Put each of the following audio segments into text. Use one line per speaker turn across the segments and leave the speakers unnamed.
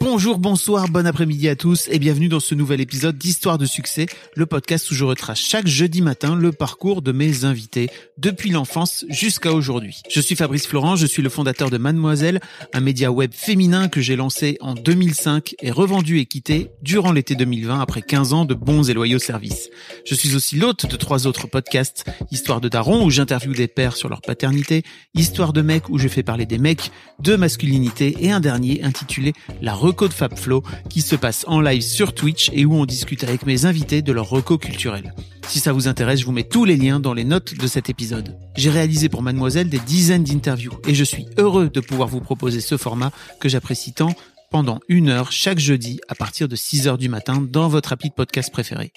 Bonjour, bonsoir, bon après-midi à tous et bienvenue dans ce nouvel épisode d'Histoire de succès, le podcast où je retrace chaque jeudi matin le parcours de mes invités depuis l'enfance jusqu'à aujourd'hui. Je suis Fabrice Florent, je suis le fondateur de Mademoiselle, un média web féminin que j'ai lancé en 2005 et revendu et quitté durant l'été 2020 après 15 ans de bons et loyaux services. Je suis aussi l'hôte de trois autres podcasts, Histoire de Daron où j'interviewe des pères sur leur paternité, Histoire de mec où je fais parler des mecs, de masculinité et un dernier intitulé La reco de FabFlow qui se passe en live sur Twitch et où on discute avec mes invités de leur reco culturel. Si ça vous intéresse, je vous mets tous les liens dans les notes de cet épisode. J'ai réalisé pour Mademoiselle des dizaines d'interviews et je suis heureux de pouvoir vous proposer ce format que j'apprécie tant pendant une heure chaque jeudi à partir de 6 heures du matin dans votre appli de podcast préféré.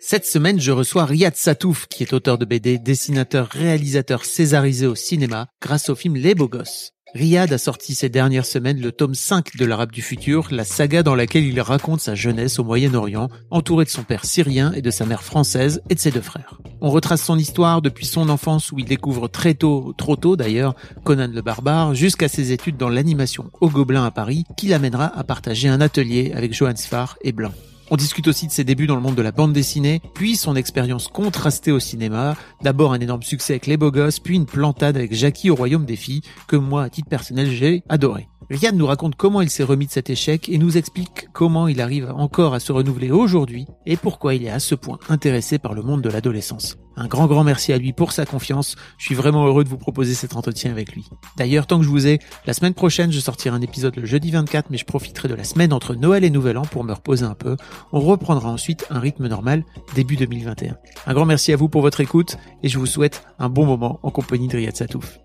Cette semaine, je reçois Riyad Satouf, qui est auteur de BD, dessinateur, réalisateur césarisé au cinéma grâce au film Les Beaux Gosses. Riyad a sorti ces dernières semaines le tome 5 de l'Arabe du futur, la saga dans laquelle il raconte sa jeunesse au Moyen-Orient, entouré de son père syrien et de sa mère française et de ses deux frères. On retrace son histoire depuis son enfance où il découvre très tôt, trop tôt d'ailleurs, Conan le barbare, jusqu'à ses études dans l'animation au Gobelin à Paris, qui l'amènera à partager un atelier avec Johann Sfar et Blanc. On discute aussi de ses débuts dans le monde de la bande dessinée, puis son expérience contrastée au cinéma, d'abord un énorme succès avec Les Beaux Gosses, puis une plantade avec Jackie au Royaume des Filles, que moi, à titre personnel, j'ai adoré. Riyad nous raconte comment il s'est remis de cet échec et nous explique comment il arrive encore à se renouveler aujourd'hui et pourquoi il est à ce point intéressé par le monde de l'adolescence. Un grand grand merci à lui pour sa confiance. Je suis vraiment heureux de vous proposer cet entretien avec lui. D'ailleurs, tant que je vous ai, la semaine prochaine, je sortirai un épisode le jeudi 24, mais je profiterai de la semaine entre Noël et Nouvel An pour me reposer un peu. On reprendra ensuite un rythme normal début 2021. Un grand merci à vous pour votre écoute et je vous souhaite un bon moment en compagnie de Riyad Satouf.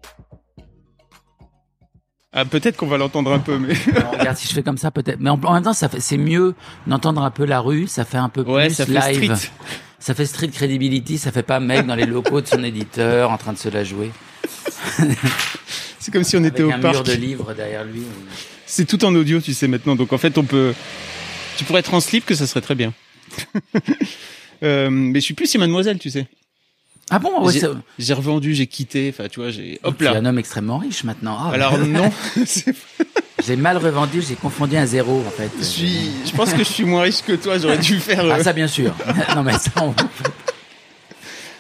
Ah, peut-être qu'on va l'entendre un peu, mais.
Non, regarde, si je fais comme ça, peut-être. Mais en, en même temps, ça fait, c'est mieux d'entendre un peu la rue, ça fait un peu
Ouais,
plus
ça fait
live.
street.
Ça fait street credibility, ça fait pas mec dans les locaux de son éditeur en train de se la jouer.
C'est comme si on était
Avec
au
un
parc.
mur de livres derrière lui.
C'est tout en audio, tu sais, maintenant. Donc, en fait, on peut. Tu pourrais être en slip, que ça serait très bien. Euh, mais je suis plus si mademoiselle, tu sais.
Ah bon, ouais,
J'ai- revendu, j'ai quitté. Enfin, tu vois, j'ai. Hop
tu es un homme extrêmement riche maintenant. Ah,
Alors non,
j'ai mal revendu, j'ai confondu un zéro en fait.
je suis. Je pense que je suis moins riche que toi. J'aurais dû faire. euh,
Ah ça bien sûr. non mais ça, on...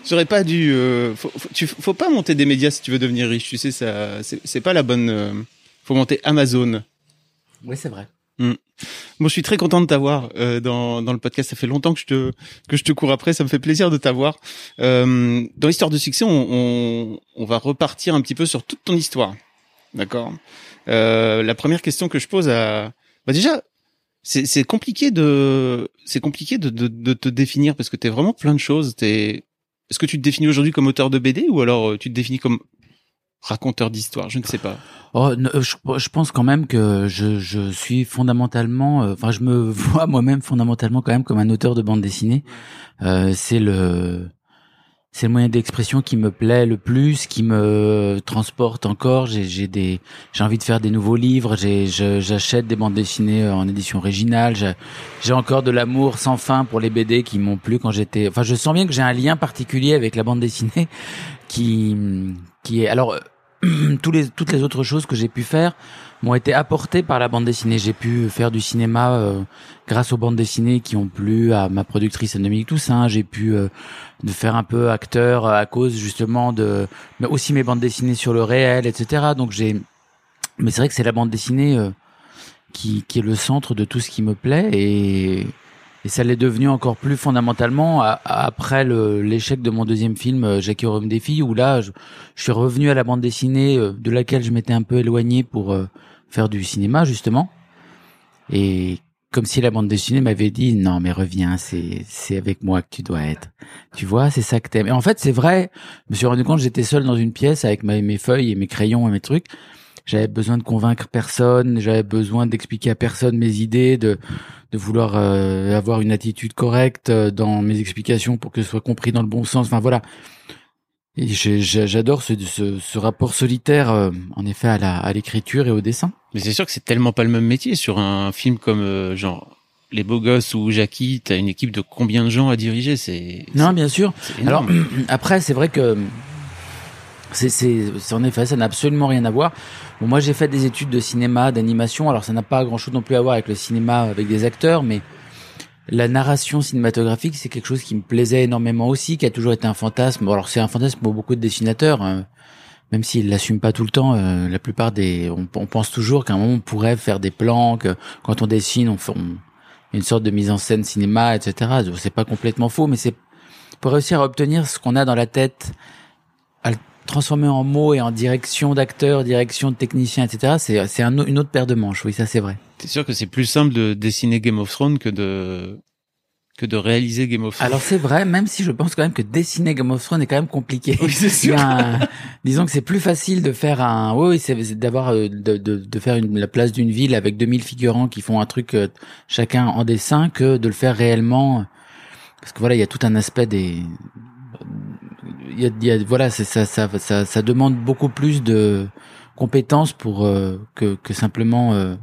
J'aurais pas dû. euh, faut, faut, tu, faut pas monter des médias si tu veux devenir riche. Tu sais, ça. C'est pas la bonne. euh, faut monter Amazon.
oui c'est vrai.
Bon, je suis très content de t'avoir euh, dans, dans le podcast. Ça fait longtemps que je te que je te cours après. Ça me fait plaisir de t'avoir. Euh, dans l'histoire de succès, on, on, on va repartir un petit peu sur toute ton histoire. D'accord? Euh, la première question que je pose à, bah déjà, c'est compliqué de c'est compliqué de, de de te définir parce que t'es vraiment plein de choses. T'es est-ce que tu te définis aujourd'hui comme auteur de BD ou alors euh, tu te définis comme raconteur d'histoire Je ne sais pas.
Oh, euh, je, pense quand même que je, je suis fondamentalement, euh, enfin, je me vois moi-même fondamentalement quand même comme un auteur de bande dessinée. Euh, c'est le, c'est le moyen d'expression qui me plaît le plus, qui me transporte encore. J'ai, des, j'ai envie de faire des nouveaux livres. J'ai, j'achète des bandes dessinées en édition originale. J'ai encore de l'amour sans fin pour les BD qui m'ont plu quand j'étais. Enfin, je sens bien que j'ai un lien particulier avec la bande dessinée qui, qui est alors tous les toutes les autres choses que j'ai pu faire m'ont été apportées par la bande dessinée. J'ai pu faire du cinéma euh, grâce aux bandes dessinées qui ont plu à ma productrice Dominique Toussaint. J'ai pu euh, faire un peu acteur euh, à cause justement de, mais aussi mes bandes dessinées sur le réel, etc. Donc j'ai, mais c'est vrai que c'est la bande dessinée euh, qui qui est le centre de tout ce qui me plaît et et ça l'est devenu encore plus fondamentalement après l'échec de mon deuxième film, euh, Jackie Rhum des filles, où là, je, suis revenu à la bande dessinée euh, de laquelle je m'étais un peu éloigné pour euh, faire du cinéma, justement. Et comme si la bande dessinée m'avait dit, non, mais reviens, c'est, avec moi que tu dois être. Tu vois, c'est ça que t'aimes. Et en fait, c'est vrai, je me suis rendu compte j'étais seul dans une pièce avec mes feuilles et mes crayons et mes trucs. J'avais besoin de convaincre personne, j'avais besoin d'expliquer à personne mes idées, de de vouloir euh, avoir une attitude correcte euh, dans mes explications pour que ce soit compris dans le bon sens. Enfin voilà. Et j'adore ce, ce, ce, rapport solitaire, euh, en effet, à la à l'écriture et au dessin.
Mais c'est sûr que c'est tellement pas le même métier sur un film comme genre les beaux gosses ou Jackie, t'as une équipe de combien de gens à diriger? C'est
non, bien sûr. Alors après, c'est vrai que c'est en effet, ça n'a absolument rien à voir. Bon, moi, j'ai fait des études de cinéma, d'animation. Alors, ça n'a pas grand-chose non plus à voir avec le cinéma avec des acteurs, mais la narration cinématographique, c'est quelque chose qui me plaisait énormément aussi, qui a toujours été un fantasme. Alors, c'est un fantasme pour beaucoup de dessinateurs. Hein. même s'ils l'assument pas tout le temps, euh, la plupart des, on, pense toujours qu'à un moment on pourrait faire des plans, que quand on dessine, on, fait une sorte de mise en scène cinéma, etc. C'est pas complètement faux, mais c'est pour réussir à obtenir ce qu'on a dans la tête, transformer en mots et en direction d'acteur, direction de technicien, etc. C'est c'est un, une autre paire de manches. Oui, ça c'est vrai.
C'est sûr que c'est plus simple de dessiner Game of Thrones que de que de réaliser Game of Thrones?
Alors c'est vrai, même si je pense quand même que dessiner Game of Thrones est quand même compliqué.
Oui, c'est sûr.
disons que c'est plus facile de faire un, oui, c'est d'avoir euh, de, de, de, faire une, la place d'une ville avec 2000 figurants qui font un truc euh, chacun en dessin que de le faire réellement. Parce que voilà, il y a tout un aspect des, y a, il y a voilà, c'est ça, ça, ça, ça demande beaucoup plus de compétences pour euh, que, que simplement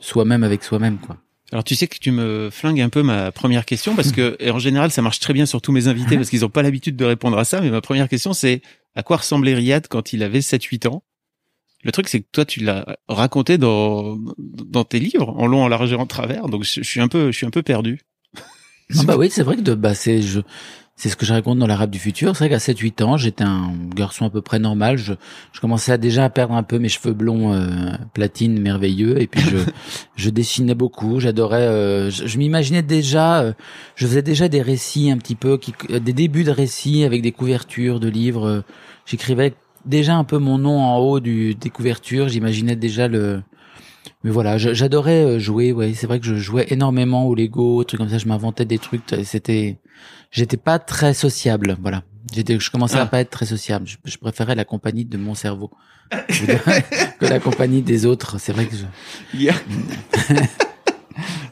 soi-même avec soi-même, quoi.
Alors tu sais que tu me flingues un peu ma première question parce que en général ça marche très bien sur tous mes invités parce qu'ils n'ont pas l'habitude de répondre à ça. Mais ma première question c'est à quoi ressemblait Riyad quand il avait 7-8 ans? Le truc c'est que toi tu l'as raconté dans dans tes livres en long, en large et en travers. Donc je, suis un peu je suis un peu perdu.
Ah bah oui c'est vrai que de bah c'est je c'est ce que je raconte dans l'Arabe du futur. C'est vrai qu'à 7-8 ans, j'étais un garçon à peu près normal. Je, je commençais à déjà à perdre un peu mes cheveux blonds euh, platine merveilleux. Et puis je, je dessinais beaucoup. J'adorais. Euh, je, m'imaginais déjà. Euh, je faisais déjà des récits un petit peu, qui, des débuts de récits avec des couvertures de livres. J'écrivais déjà un peu mon nom en haut du, des couvertures. J'imaginais déjà le. Mais voilà, j'adorais jouer. Ouais, c'est vrai que je jouais énormément au Lego, trucs comme ça. Je m'inventais des trucs. C'était j'étais pas très sociable, voilà. J'étais, je commençais à ah. pas être très sociable. Je, préférais la compagnie de mon cerveau que la compagnie des autres. C'est vrai que je.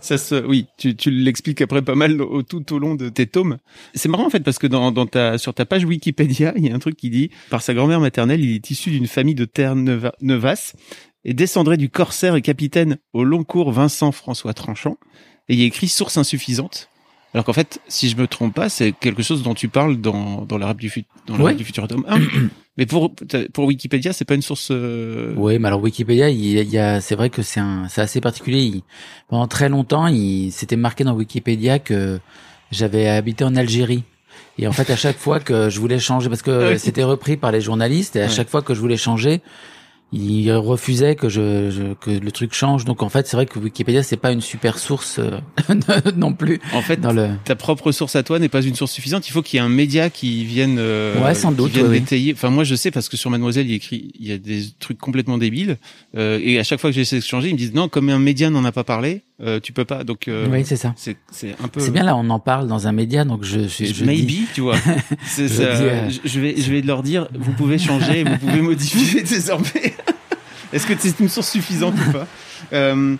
Ça se, oui, tu, tu l'expliques après pas mal au, tout au long de tes tomes. C'est marrant en fait parce que dans, dans ta, sur ta page Wikipédia, il y a un truc qui dit par sa grand-mère maternelle, il est issu d'une famille de terre Nevas et descendrait du corsaire et capitaine au long cours Vincent François Tranchant. Et il y a écrit source insuffisante. Alors qu'en fait, si je me trompe pas, c'est quelque chose dont tu parles dans, dans l'arabe du, futur dans du futur tome 1. mais pour, pour Wikipédia, c'est pas une source. Euh...
Oui, mais alors Wikipédia, il y a, c'est vrai que c'est un, c'est assez particulier. pendant très longtemps, il s'était marqué dans Wikipédia que j'avais habité en Algérie. Et en fait, à chaque fois que je voulais changer, parce que c'était repris par les journalistes, et à chaque fois que je voulais changer, il refusait que je, que le truc change. Donc en fait, c'est vrai que Wikipédia c'est pas une super source euh, non plus.
En fait, dans le... ta propre source à toi n'est pas une source suffisante. Il faut qu'il y ait un média qui vienne, euh,
ouais, sans doute,
détailler. Enfin, moi je sais parce que sur Mademoiselle il écrit, il y a des trucs complètement débiles. Euh, et à chaque fois que j'essaie de changer, ils me disent non, comme un média n'en a pas parlé, euh, tu peux pas. Donc euh,
oui, c'est ça.
C'est c'est un peu.
C'est bien là, on en parle dans un média, donc je je,
je maybe, tu vois. je, je vais je vais leur dire, vous pouvez changer, vous pouvez modifier désormais. Est-ce que c'est une source suffisante ou pas euh,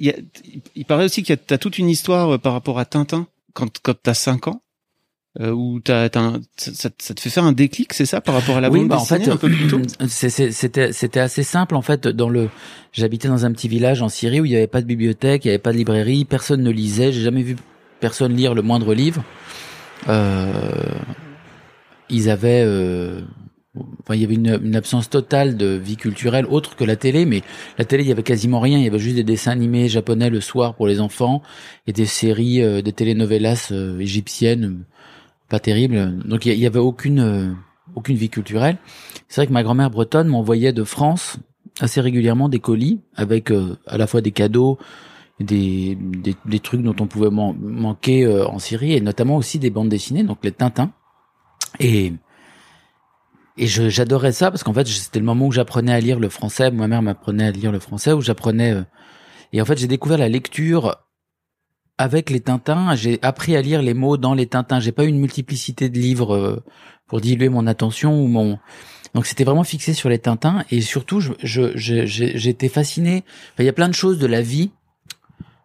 y a, Il paraît aussi qu'il y a toute une histoire euh, par rapport à Tintin quand, quand tu as 5 ans. Euh, où t'as, t'as ça, ça, te fait faire un déclic, c'est ça, par rapport à la
oui,
bande
bah en fait,
un peu plus tôt
C'était c'était assez simple en fait. Dans le, j'habitais dans un petit village en Syrie où il n'y avait pas de bibliothèque, il n'y avait pas de librairie, personne ne lisait. J'ai jamais vu personne lire le moindre livre. Euh, ils avaient euh, Enfin, il y avait une, une, absence totale de vie culturelle autre que la télé, mais la télé, il y avait quasiment rien. Il y avait juste des dessins animés japonais le soir pour les enfants et des séries, euh, des telenovelas euh, égyptiennes, pas terribles. Donc il y, avait aucune euh, aucune vie culturelle. C'est vrai que ma grand-mère bretonne m'envoyait de France assez régulièrement des colis avec à la fois des cadeaux, des, des, des trucs dont on pouvait manquer en Syrie et notamment aussi des bandes dessinées, donc les Tintins. Et et j'adorais ça parce qu'en fait, c'était le moment où j'apprenais à lire le français. Ma mère m'apprenait à lire le français, où j'apprenais. Euh, et en fait, j'ai découvert la lecture avec les Tintins. J'ai appris à lire les mots dans les Tintins. J'ai pas eu une multiplicité de livres euh, pour diluer mon attention ou mon. Donc c'était vraiment fixé sur les Tintins et surtout je je j'étais fasciné. il y a plein de choses de la vie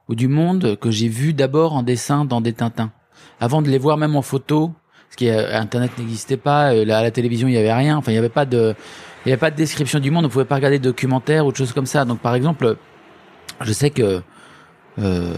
ou du monde que j'ai vu d'abord en dessin dans des Tintins, avant de les voir même en photo. Parce qu'Internet n'existait pas, à la télévision il y avait rien. Enfin il y avait pas de il y avait pas de description du monde. On pouvait pas regarder de documentaires ou de choses comme ça. Donc par exemple, je sais que euh,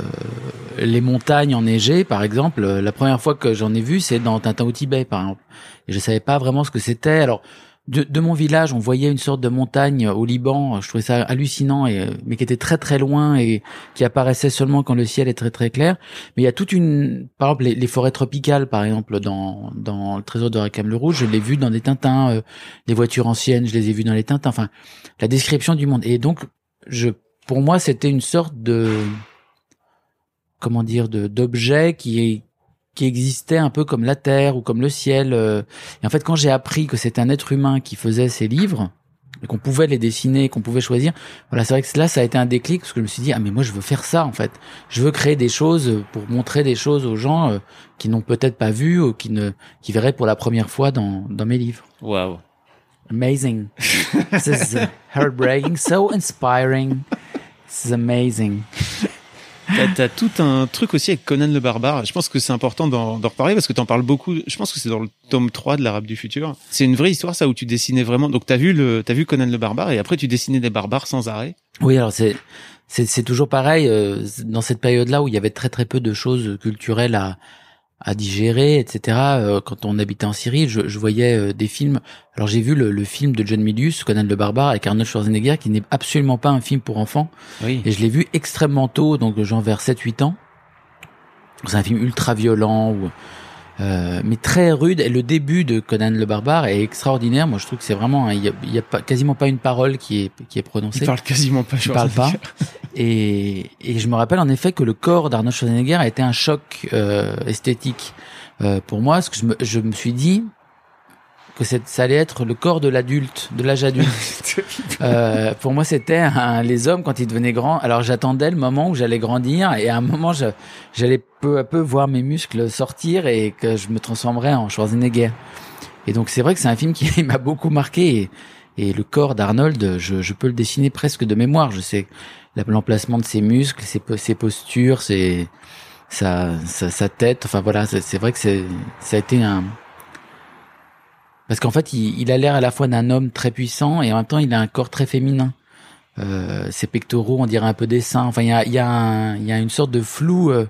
les montagnes enneigées, par exemple, la première fois que j'en ai vu, c'est dans Tintin au Tibet, par exemple. Et je savais pas vraiment ce que c'était. Alors, de, de, mon village, on voyait une sorte de montagne au Liban. Je trouvais ça hallucinant, et, mais qui était très très loin et qui apparaissait seulement quand le ciel est très très clair. Mais il y a toute une, par exemple, les, forêts tropicales, par exemple, dans dans le Trésor de Rakam le Rouge, je l'ai vu dans des Tintins. Euh, les voitures anciennes, je les ai vues dans les Tintins. Enfin, la description du monde. Et donc, je, pour moi, c'était une sorte de comment dire de d'objets qui qui existaient un peu comme la terre ou comme le ciel. Euh. Et en fait, quand j'ai appris que c'était un être humain qui faisait ces livres et qu'on pouvait les dessiner, qu'on pouvait choisir, voilà, c'est vrai que là, ça a été un déclic parce que je me suis dit ah mais moi je veux faire ça en fait. Je veux créer des choses pour montrer des choses aux gens euh, qui n'ont peut-être pas vu ou qui ne qui verraient pour la première fois dans dans mes livres.
Waouh.
Amazing. This is heartbreaking, so inspiring. This is amazing.
T'as as tout un truc aussi avec Conan le barbare. Je pense que c'est important d'en reparler parce que t'en parles beaucoup. Je pense que c'est dans le tome 3 de l'Arabe du futur. C'est une vraie histoire ça où tu dessinais vraiment. Donc t'as vu le t'as vu Conan le barbare et après tu dessinais des barbares sans arrêt.
Oui, alors c'est c'est toujours pareil euh, dans cette période-là où il y avait très très peu de choses culturelles à à digérer, etc. Euh, quand on habitait en Syrie, je, je voyais euh, des films. Alors j'ai vu le, le, film de John Milius, Conan le barbare, avec Arnold Schwarzenegger, qui n'est absolument pas un film pour enfants.
Oui.
Et je l'ai vu extrêmement tôt, donc genre vers 7-8 ans. C'est un film ultra violent, où euh, mais très rude. Et le début de Conan le barbare est extraordinaire. Moi, je trouve que c'est vraiment, il y a, y a pas, quasiment pas une parole qui est qui est prononcée.
Il parle quasiment pas.
Il parle pas. et, et je me rappelle en effet que le corps d'Arnold Schwarzenegger a été un choc euh, esthétique euh, pour moi, parce que je me, je me suis dit, que ça allait être le corps de l'adulte, de l'âge adulte. euh, pour moi, c'était les hommes quand ils devenaient grands. Alors j'attendais le moment où j'allais grandir et à un moment, j'allais peu à peu voir mes muscles sortir et que je me transformerais en Schwarzenegger. Et donc c'est vrai que c'est un film qui m'a beaucoup marqué. Et, et le corps d'Arnold, je, je, peux le dessiner presque de mémoire. Je sais l'emplacement de ses muscles, ses, ses postures, ses, sa, sa, sa tête. Enfin voilà, c'est vrai que c'est ça a été un parce qu'en fait, il, a l'air à la fois d'un homme très puissant et en même temps, il a un corps très féminin. Euh, ses pectoraux, on dirait un peu des seins. Enfin, il y a, y, a y a une sorte de flou. Euh,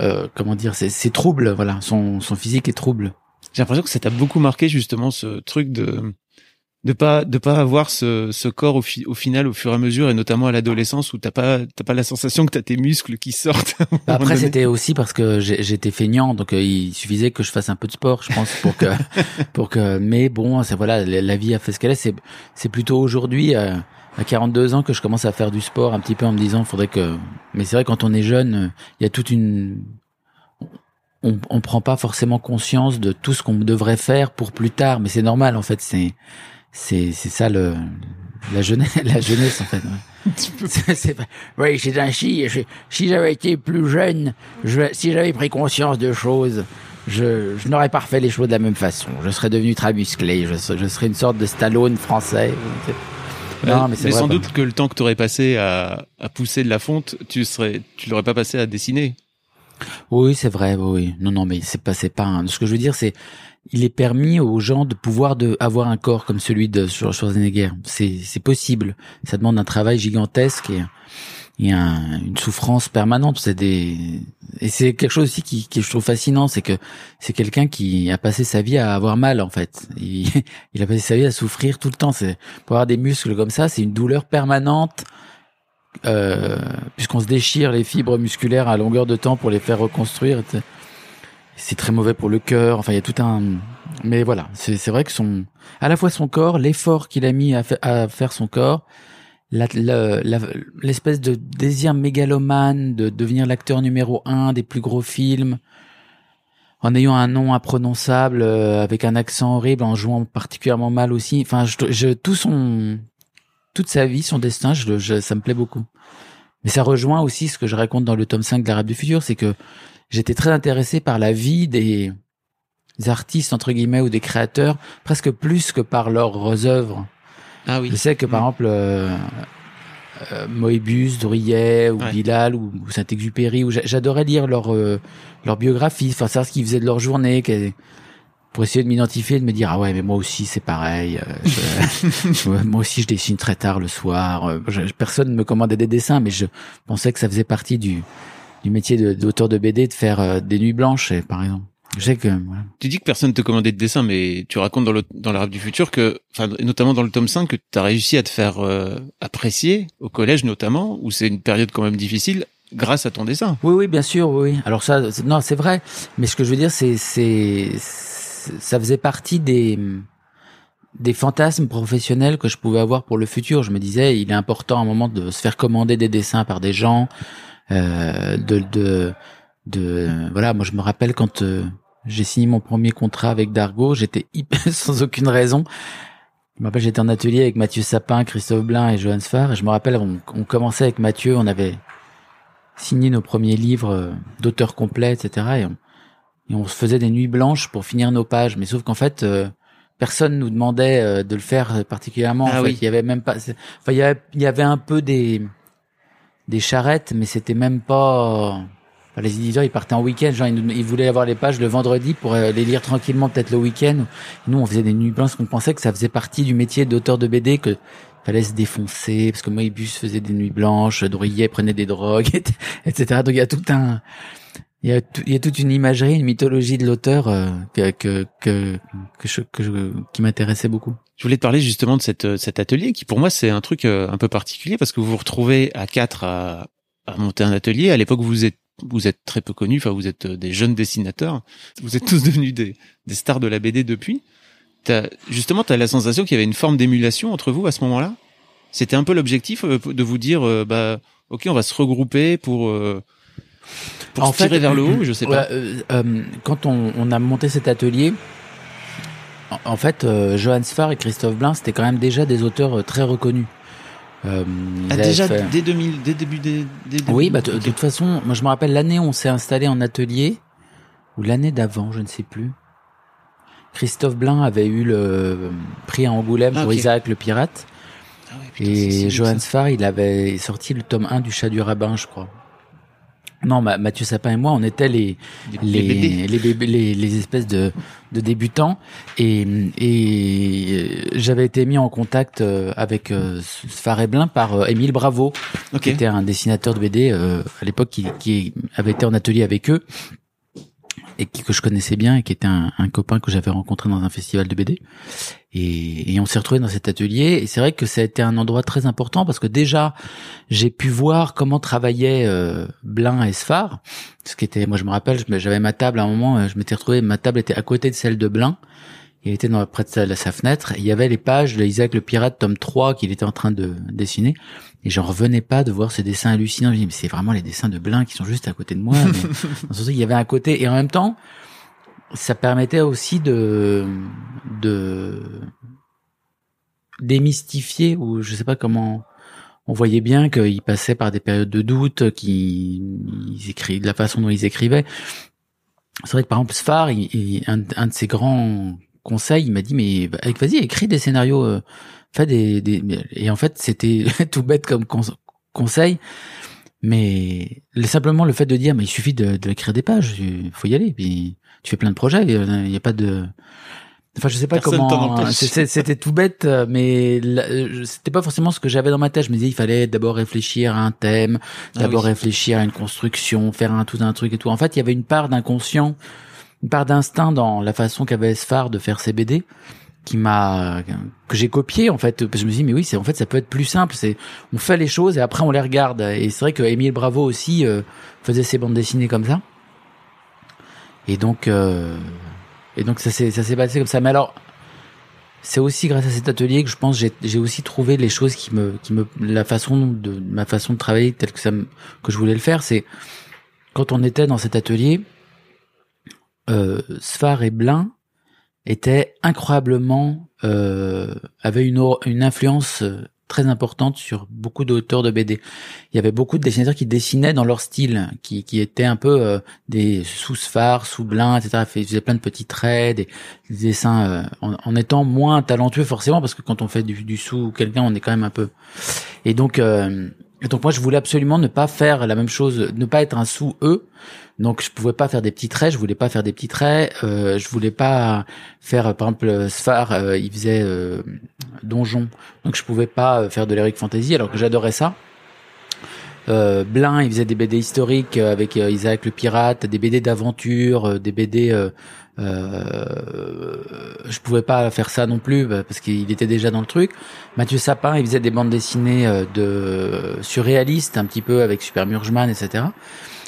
euh, comment dire C'est trouble. Voilà, son, son physique est trouble.
J'ai l'impression que ça t'a beaucoup marqué justement ce truc de de pas de pas avoir ce, ce corps au, au final au fur et à mesure et notamment à l'adolescence où t'as pas t'as pas la sensation que t'as tes muscles qui sortent.
Bah, après c'était aussi parce que j'étais feignant donc euh, il suffisait que je fasse un peu de sport je pense pour que pour que mais bon c'est voilà la vie a fait ce qu'elle est c'est c'est plutôt aujourd'hui euh, à 42 ans que je commence à faire du sport un petit peu en me disant faudrait que mais c'est vrai quand on est jeune il y a toute une on, on prend pas forcément conscience de tout ce qu'on devrait faire pour plus tard mais c'est normal en fait c'est c'est c'est ça le la jeunesse la jeunesse en fait c'est oui c'est ainsi. Si j'avais été plus jeune je, si j'avais pris conscience de choses je, je n'aurais pas refait les choses de la même façon. Je serais devenu très musclé. Je, je serais une sorte de Stallone français.
Non, mais, mais sans doute que le temps que tu aurais passé à, à pousser de la fonte, tu serais, tu l'aurais pas passé à dessiner.
Oui, c'est vrai. Oui, non, non, mais c'est pas, c'est pas. Ce que je veux dire, c'est il est permis aux gens de pouvoir de avoir un corps comme celui de Schwarzenegger. C'est c'est possible. Ça demande un travail gigantesque et, et une souffrance permanente. C'est des et c'est quelque chose aussi qui, qui je trouve fascinant, c'est que c'est quelqu'un qui a passé sa vie à avoir mal en fait. Il, il a passé sa vie à souffrir tout le temps. C'est pour avoir des muscles comme ça, c'est une douleur permanente. Euh, puisqu'on se déchire les fibres musculaires à longueur de temps pour les faire reconstruire c'est très mauvais pour le cœur. Enfin, il y a tout un. Mais voilà, c'est vrai que son, à la fois son corps, l'effort qu'il a mis à, faire son corps, l'espèce de désir mégalomane de devenir l'acteur numéro un des plus gros films, en ayant un nom imprononçable, euh, avec un accent horrible, en jouant particulièrement mal aussi. Enfin, je, tout son, toute sa vie, son destin, ça me plaît beaucoup. Mais ça rejoint aussi ce que je raconte dans le tome 5 de l'Arabe du futur, c'est que j'étais très intéressé par la vie des artistes entre guillemets ou des créateurs presque plus que par leurs œuvres.
Ah oui.
Je sais que par
Mm.
exemple euh, euh, Moebius, Drouillet ou
Ouais.
Bilal ou, ou Saint-Exupéry, j'adorais lire leur euh, leur biographie, enfin savoir ce qu'ils faisaient de leur journée, qu'elles- pour essayer de m'identifier, de me dire ah ouais mais moi aussi c'est pareil, euh, je- moi aussi je dessine très tard le soir. euh, je- personne ne me commandait des dessins, mais je pensais que ça faisait partie du du métier d'auteur de, BD de faire euh, des nuits blanches, par exemple. Je sais que voilà.
Tu dis que personne te commandait de dessin, mais tu racontes dans le dans la rêve du futur que, enfin, et notamment dans le tome 5, que tu as réussi à te faire euh, apprécier au collège notamment, où c'est une période quand même difficile, grâce à ton dessin.
Oui, oui, bien sûr, oui. Alors ça, non, c'est vrai. Mais ce que je veux dire, c'est, c'est- ça faisait partie des, des fantasmes professionnels que je pouvais avoir pour le futur. Je me disais, il est important à un moment de se faire commander des dessins par des gens, euh, de, de, de, voilà. Moi, je me rappelle quand euh, j'ai signé mon premier contrat avec Dargo, j'étais sans aucune raison. Je me rappelle, j'étais en atelier avec Mathieu Sapin, Christophe Blin et Johan Sfar. Et je me rappelle, on, commençait avec Mathieu, on avait signé nos premiers livres euh, d'auteurs complets, etc. et on se faisait des nuits blanches pour finir nos pages. Mais sauf qu'en fait, euh, personne nous demandait euh, de le faire particulièrement.
Ah
en fait,
oui.
il y avait même pas. Enfin, il y avait, il y avait un peu des des charrettes, mais c'était même pas. enfin, les éditeurs, ils partaient en week-end. Genre, ils, voulaient avoir les pages le vendredi pour euh, les lire tranquillement, peut-être le week-end. Nous, on faisait des nuits blanches, qu'on pensait que ça faisait partie du métier d'auteur de BD, que fallait se défoncer, parce que Moebius faisait des nuits blanches, Drouillet prenait des drogues, etc. Donc il y a tout un, il y a, tout- il y a toute une imagerie, une mythologie de l'auteur euh, que, que, que, je- que je- qui m'intéressait beaucoup.
Je voulais te parler justement de cette, cet atelier qui pour moi c'est un truc euh, un peu particulier parce que vous vous retrouvez à quatre à, à monter un atelier. À l'époque vous êtes vous êtes très peu connus, enfin vous êtes euh, des jeunes dessinateurs. Vous êtes tous devenus des, des stars de la BD depuis. T'as, justement, tu as la sensation qu'il y avait une forme d'émulation entre vous à ce moment-là? C'était un peu l'objectif euh, de vous dire bah ok on va se regrouper pour euh, pour
En
se tirer
fait,
vers le haut. Je sais pas.
Euh, euh, quand on, on a monté cet atelier, en, fait, euh, Johann Sfar et Christophe Blin, c'était quand même déjà des auteurs euh, très reconnus. Euh,
Ah, déjà
fait-
dès 2000, dès début des,
Oui, bah, de, toute façon, moi je me rappelle l'année où on s'est installé en atelier, ou l'année d'avant, je ne sais plus. Christophe Blin avait eu le prix à Angoulême
Ah,
pour. Isaac le pirate,
Ah ouais, putain,
et Johann. Sfar, il avait sorti le tome 1 du chat du rabbin, je crois. Non, Ma- Mathieu Sapin et moi, on était les
Les- les
les espèces de, de débutants. Et, et euh, j'avais été mis en contact euh, avec euh, Sfar et Blin par Émile Bravo
Ok.
qui était un dessinateur de BD euh, à l'époque qui, qui avait été en atelier avec eux et qui, que je connaissais bien et qui était un, un copain que j'avais rencontré dans un festival de BD et, et on s'est retrouvé dans cet atelier et c'est vrai que ça a été un endroit très important parce que déjà j'ai pu voir comment travaillaient euh, Blin et Sfar ce qui était moi je me rappelle j'avais ma table à un moment euh, je m'étais retrouvé ma table était à côté de celle de Blin il était dans près de sa, fenêtre et il y avait les pages de Isaac le pirate tome 3 qu'il était en train de dessiner et j'en revenais pas de voir ces dessins hallucinants. Je me dis, mais c'est vraiment les dessins de Blin qui sont juste à côté de moi. Mais il y avait un côté, et en même temps, ça permettait aussi de, de, démystifier, ou je sais pas comment, on voyait bien qu'ils passaient par des périodes de doute, qu'ils écrivent, de la façon dont ils écrivaient. C'est vrai que par exemple, Sfar, il, il- un, un de ses grands conseils, il m'a dit, mais bah, vas-y, écris des scénarios, euh, fais des, des, et en fait, c'était tout bête comme cons- conseil, mais le- simplement le fait de dire, mais il suffit de, des pages, il faut y aller, puis tu fais plein de projets, il n'y a pas de, enfin, je sais pas
Personne
comment, c'était tout bête, euh, mais euh, c'était pas forcément ce que j'avais dans ma tête. Je me disais, il fallait d'abord réfléchir à un thème,
Ah
d'abord
oui.
réfléchir à une construction, faire un tout un truc et tout. En fait, il y avait une part d'inconscient, une part d'instinct dans la façon qu'avait Sfar de faire ses BD qui m'a que j'ai copié en fait. Parce que je me dis mais oui c'est en fait ça peut être plus simple. C'est on fait les choses et après on les regarde. Et c'est vrai que Émile Bravo aussi euh, faisait ses bandes dessinées comme ça. Et donc euh, et donc ça s'est ça s'est passé comme ça. Mais alors c'est aussi grâce à cet atelier que je pense j'ai j'ai aussi trouvé les choses qui me qui me la façon de ma façon de travailler telle que ça me, que je voulais le faire. C'est quand on était dans cet atelier euh, et Blin étaient incroyablement euh, avaient une une influence euh, très importante sur beaucoup d'auteurs de BD. Il y avait beaucoup de dessinateurs qui dessinaient dans leur style, qui, qui étaient un peu euh, des sous sphare, sous blin, etc. Ils faisaient plein de petits traits, des, dessins euh, en, en, étant moins talentueux forcément, parce que quand on fait du, du sous quelqu'un, on est quand même un peu. Et donc, euh, donc moi, je voulais absolument ne pas faire la même chose, ne pas être un sous eux. Donc je pouvais pas faire des petits traits, je voulais pas faire des petits traits, euh, je voulais pas faire par exemple Sfar, euh, il faisait euh, donjon, donc je pouvais pas faire de l'Eric Fantasy alors que j'adorais ça. Euh, Blin, il faisait des BD historiques avec Isaac le pirate, des BD d'aventure, des BD. Euh, je pouvais pas faire ça non plus bah, parce qu'il était déjà dans le truc. Mathieu Sapin, il faisait des bandes dessinées de surréalistes un petit peu avec Super Murgeman, etc.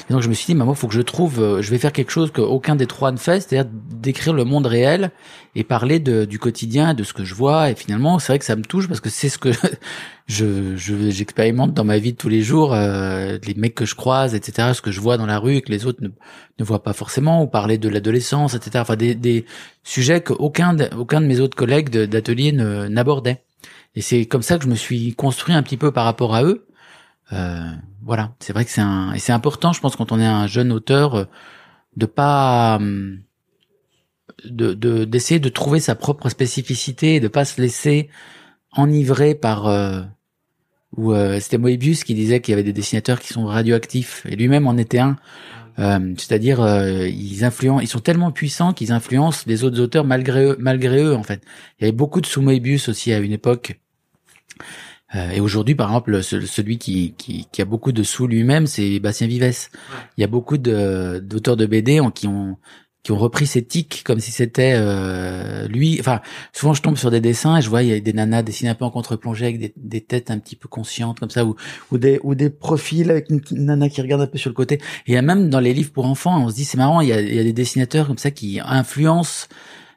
Et donc je me suis dit, maman, faut que je trouve, euh, je vais faire quelque chose qu'aucun des trois ne fait, c'est-à-dire décrire le monde réel et parler de, du quotidien, de ce que je vois. Et finalement, c'est vrai que ça me touche parce que c'est ce que je j'expérimente dans ma vie de tous les jours, euh, les mecs que je croise, etc., ce que je vois dans la rue et que les autres ne, ne voient pas forcément, ou parler de l'adolescence, etc. Enfin, des, des sujets qu'aucun de, aucun de mes autres collègues d'atelier n'abordait. Et c'est comme ça que je me suis construit un petit peu par rapport à eux. Euh, voilà, c'est vrai que c'est un et c'est important, je pense, quand on est un jeune auteur, euh, de pas hum, de d'essayer de, trouver sa propre spécificité, et de pas se laisser enivrer par euh, ou euh, c'était Moebius qui disait qu'il y avait des dessinateurs qui sont radioactifs et lui-même en était un. Euh, c'est-à-dire ils influencent, ils sont tellement puissants qu'ils influencent les autres auteurs malgré eux, malgré eux en fait. Il y avait beaucoup de sous Moebius aussi à une époque. Euh, et aujourd'hui, par exemple, celui qui, qui, qui, a beaucoup de sous lui-même, c'est Bastien Vives. Il y a beaucoup d'auteurs de, BD qui ont qui ont repris ces tics comme si c'était euh, lui. Enfin, souvent je tombe sur des dessins et je vois il y a des nanas dessinées un peu en contre-plongée avec des, des, têtes un petit peu conscientes comme ça, ou, ou des ou des profils avec une, nana qui regarde un peu sur le côté. Et il y a même dans les livres pour enfants, on se dit c'est marrant, il y a, il y a des dessinateurs comme ça qui influencent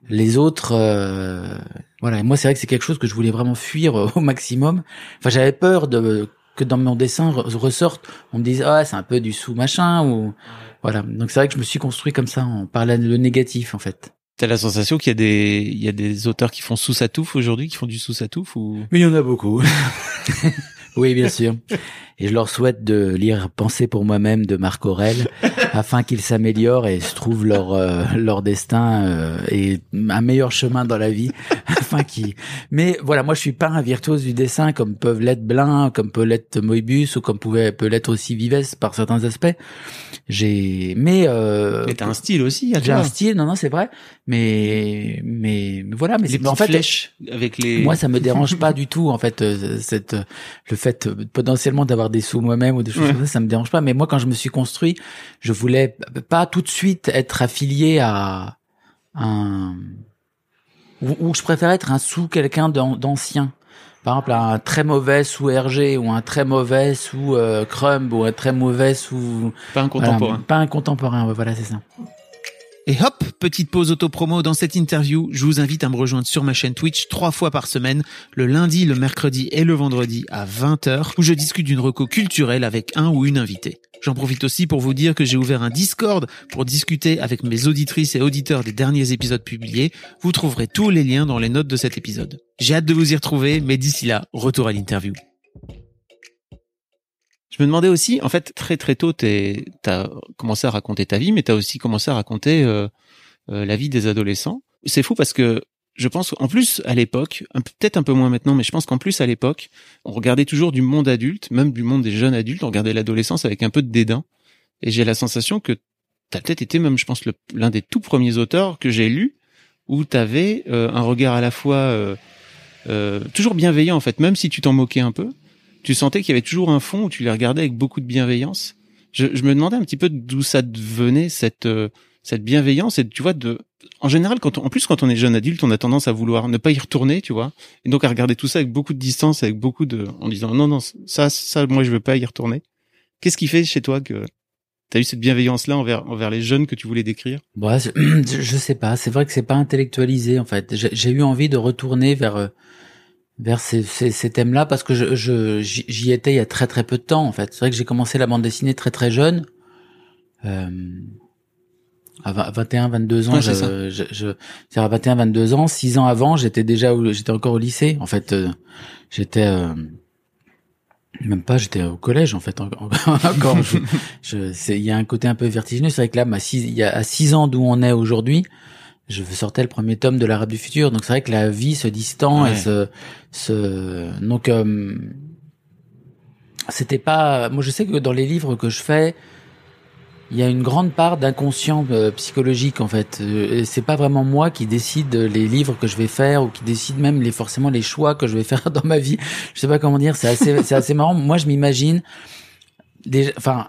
les autres, euh, voilà. Et moi, c'est vrai que c'est quelque chose que je voulais vraiment fuir au maximum. Enfin, j'avais peur de que dans mon dessin ressorte, on me dise ah c'est un peu du sous machin ou voilà. Donc c'est vrai que je me suis construit comme ça en parlant le négatif en fait.
T'as la sensation qu'il y a des il y a des auteurs qui font sous sa touffe aujourd'hui, qui font du sous sa touffe ou?
Mais il y en a beaucoup. oui, bien sûr. Et je leur souhaite de lire Penser pour moi-même de Marc Aurel afin qu'ils s'améliorent et se trouvent leur euh, leur destin euh, et un meilleur chemin dans la vie mais voilà moi je suis pas un virtuose du dessin comme peuvent l'être Blin comme peut l'être Moebius ou comme pouvait peut l'être aussi Vives par certains aspects. J'ai mais euh,
mais t'as un style aussi
j'ai un style non non c'est vrai. Mais mais, voilà mais
les
en fait
flèches avec les
moi ça me dérange pas du tout en fait euh, cette le fait potentiellement d'avoir des sous moi-même ou des choses comme ça, ça me dérange pas. Mais moi, quand je me suis construit, je voulais pas tout de suite être affilié à un ou, je préfère être un sous quelqu'un d'ancien. Par exemple, un très mauvais sous RG ou un très mauvais sous euh, Crumb ou un très mauvais sous
pas un contemporain.
pas un contemporain. voilà, c'est ça.
Et hop, petite pause auto-promo dans cette interview. Je vous invite à me rejoindre sur ma chaîne Twitch trois fois par semaine, le lundi, le mercredi et le vendredi à 20h, où je discute d'une reco culturelle avec un ou une invitée. J'en profite aussi pour vous dire que j'ai ouvert un Discord pour discuter avec mes auditrices et auditeurs des derniers épisodes publiés. Vous trouverez tous les liens dans les notes de cet épisode. J'ai hâte de vous y retrouver, mais d'ici là, retour à l'interview.
Je me demandais aussi, en fait, très très tôt, t'as commencé à raconter ta vie, mais t'as aussi commencé à raconter euh, euh, la vie des adolescents. C'est fou parce que je pense en plus à l'époque, peut-être un peu moins maintenant, mais je pense qu'en plus à l'époque, on regardait toujours du monde adulte, même du monde des jeunes adultes, on regardait l'adolescence avec un peu de dédain. Et j'ai la sensation que t'as peut-être été même, je pense, l'un des tout premiers auteurs que j'ai lu où t'avais euh, un regard à la fois toujours bienveillant en fait, même si tu t'en moquais un peu, tu sentais qu'il y avait toujours un fond où tu les regardais avec beaucoup de bienveillance? Je, je me demandais un petit peu d'où ça venait cette euh, cette bienveillance et tu vois de en général quand en plus quand on est jeune adulte on a tendance à vouloir ne pas y retourner tu vois. Et donc à regarder tout ça avec beaucoup de distance avec beaucoup de en disant non non ça ça moi je veux pas y retourner. Qu'est-ce qui fait chez toi que tu as eu cette bienveillance là envers envers les jeunes que tu voulais décrire?
Ouais, je sais pas. C'est vrai que c'est pas intellectualisé en fait. J'ai eu envie de retourner vers euh, vers ces, ces, ces thèmes-là parce que je, je j'y étais il y a très très peu de temps en fait. C'est vrai que j'ai commencé la bande dessinée très très jeune. Euh, À 21, 22 ans,
Ouais,
je, je, je, c'est à 21, 22 ans, six ans avant, j'étais déjà, j'étais encore au lycée. En fait, euh, j'étais euh, même pas, j'étais au collège en fait. en- en- Encore, je, je- c'est, il y a un côté un peu vertigineux. C'est vrai que là, ma six, il y a à six ans d'où on est aujourd'hui, je sortais le premier tome de l'Arabe du futur. Donc c'est vrai que la vie se distend
Ouais.
et se, se, donc euh, c'était pas. Moi, je sais que dans les livres que je fais, il y a une grande part d'inconscient euh, psychologique en fait. Euh, c'est pas vraiment moi qui décide les livres que je vais faire ou qui décide même les forcément les choix que je vais faire dans ma vie. Je sais pas comment dire. C'est assez, c'est assez marrant. Moi, je m'imagine déjà. Enfin,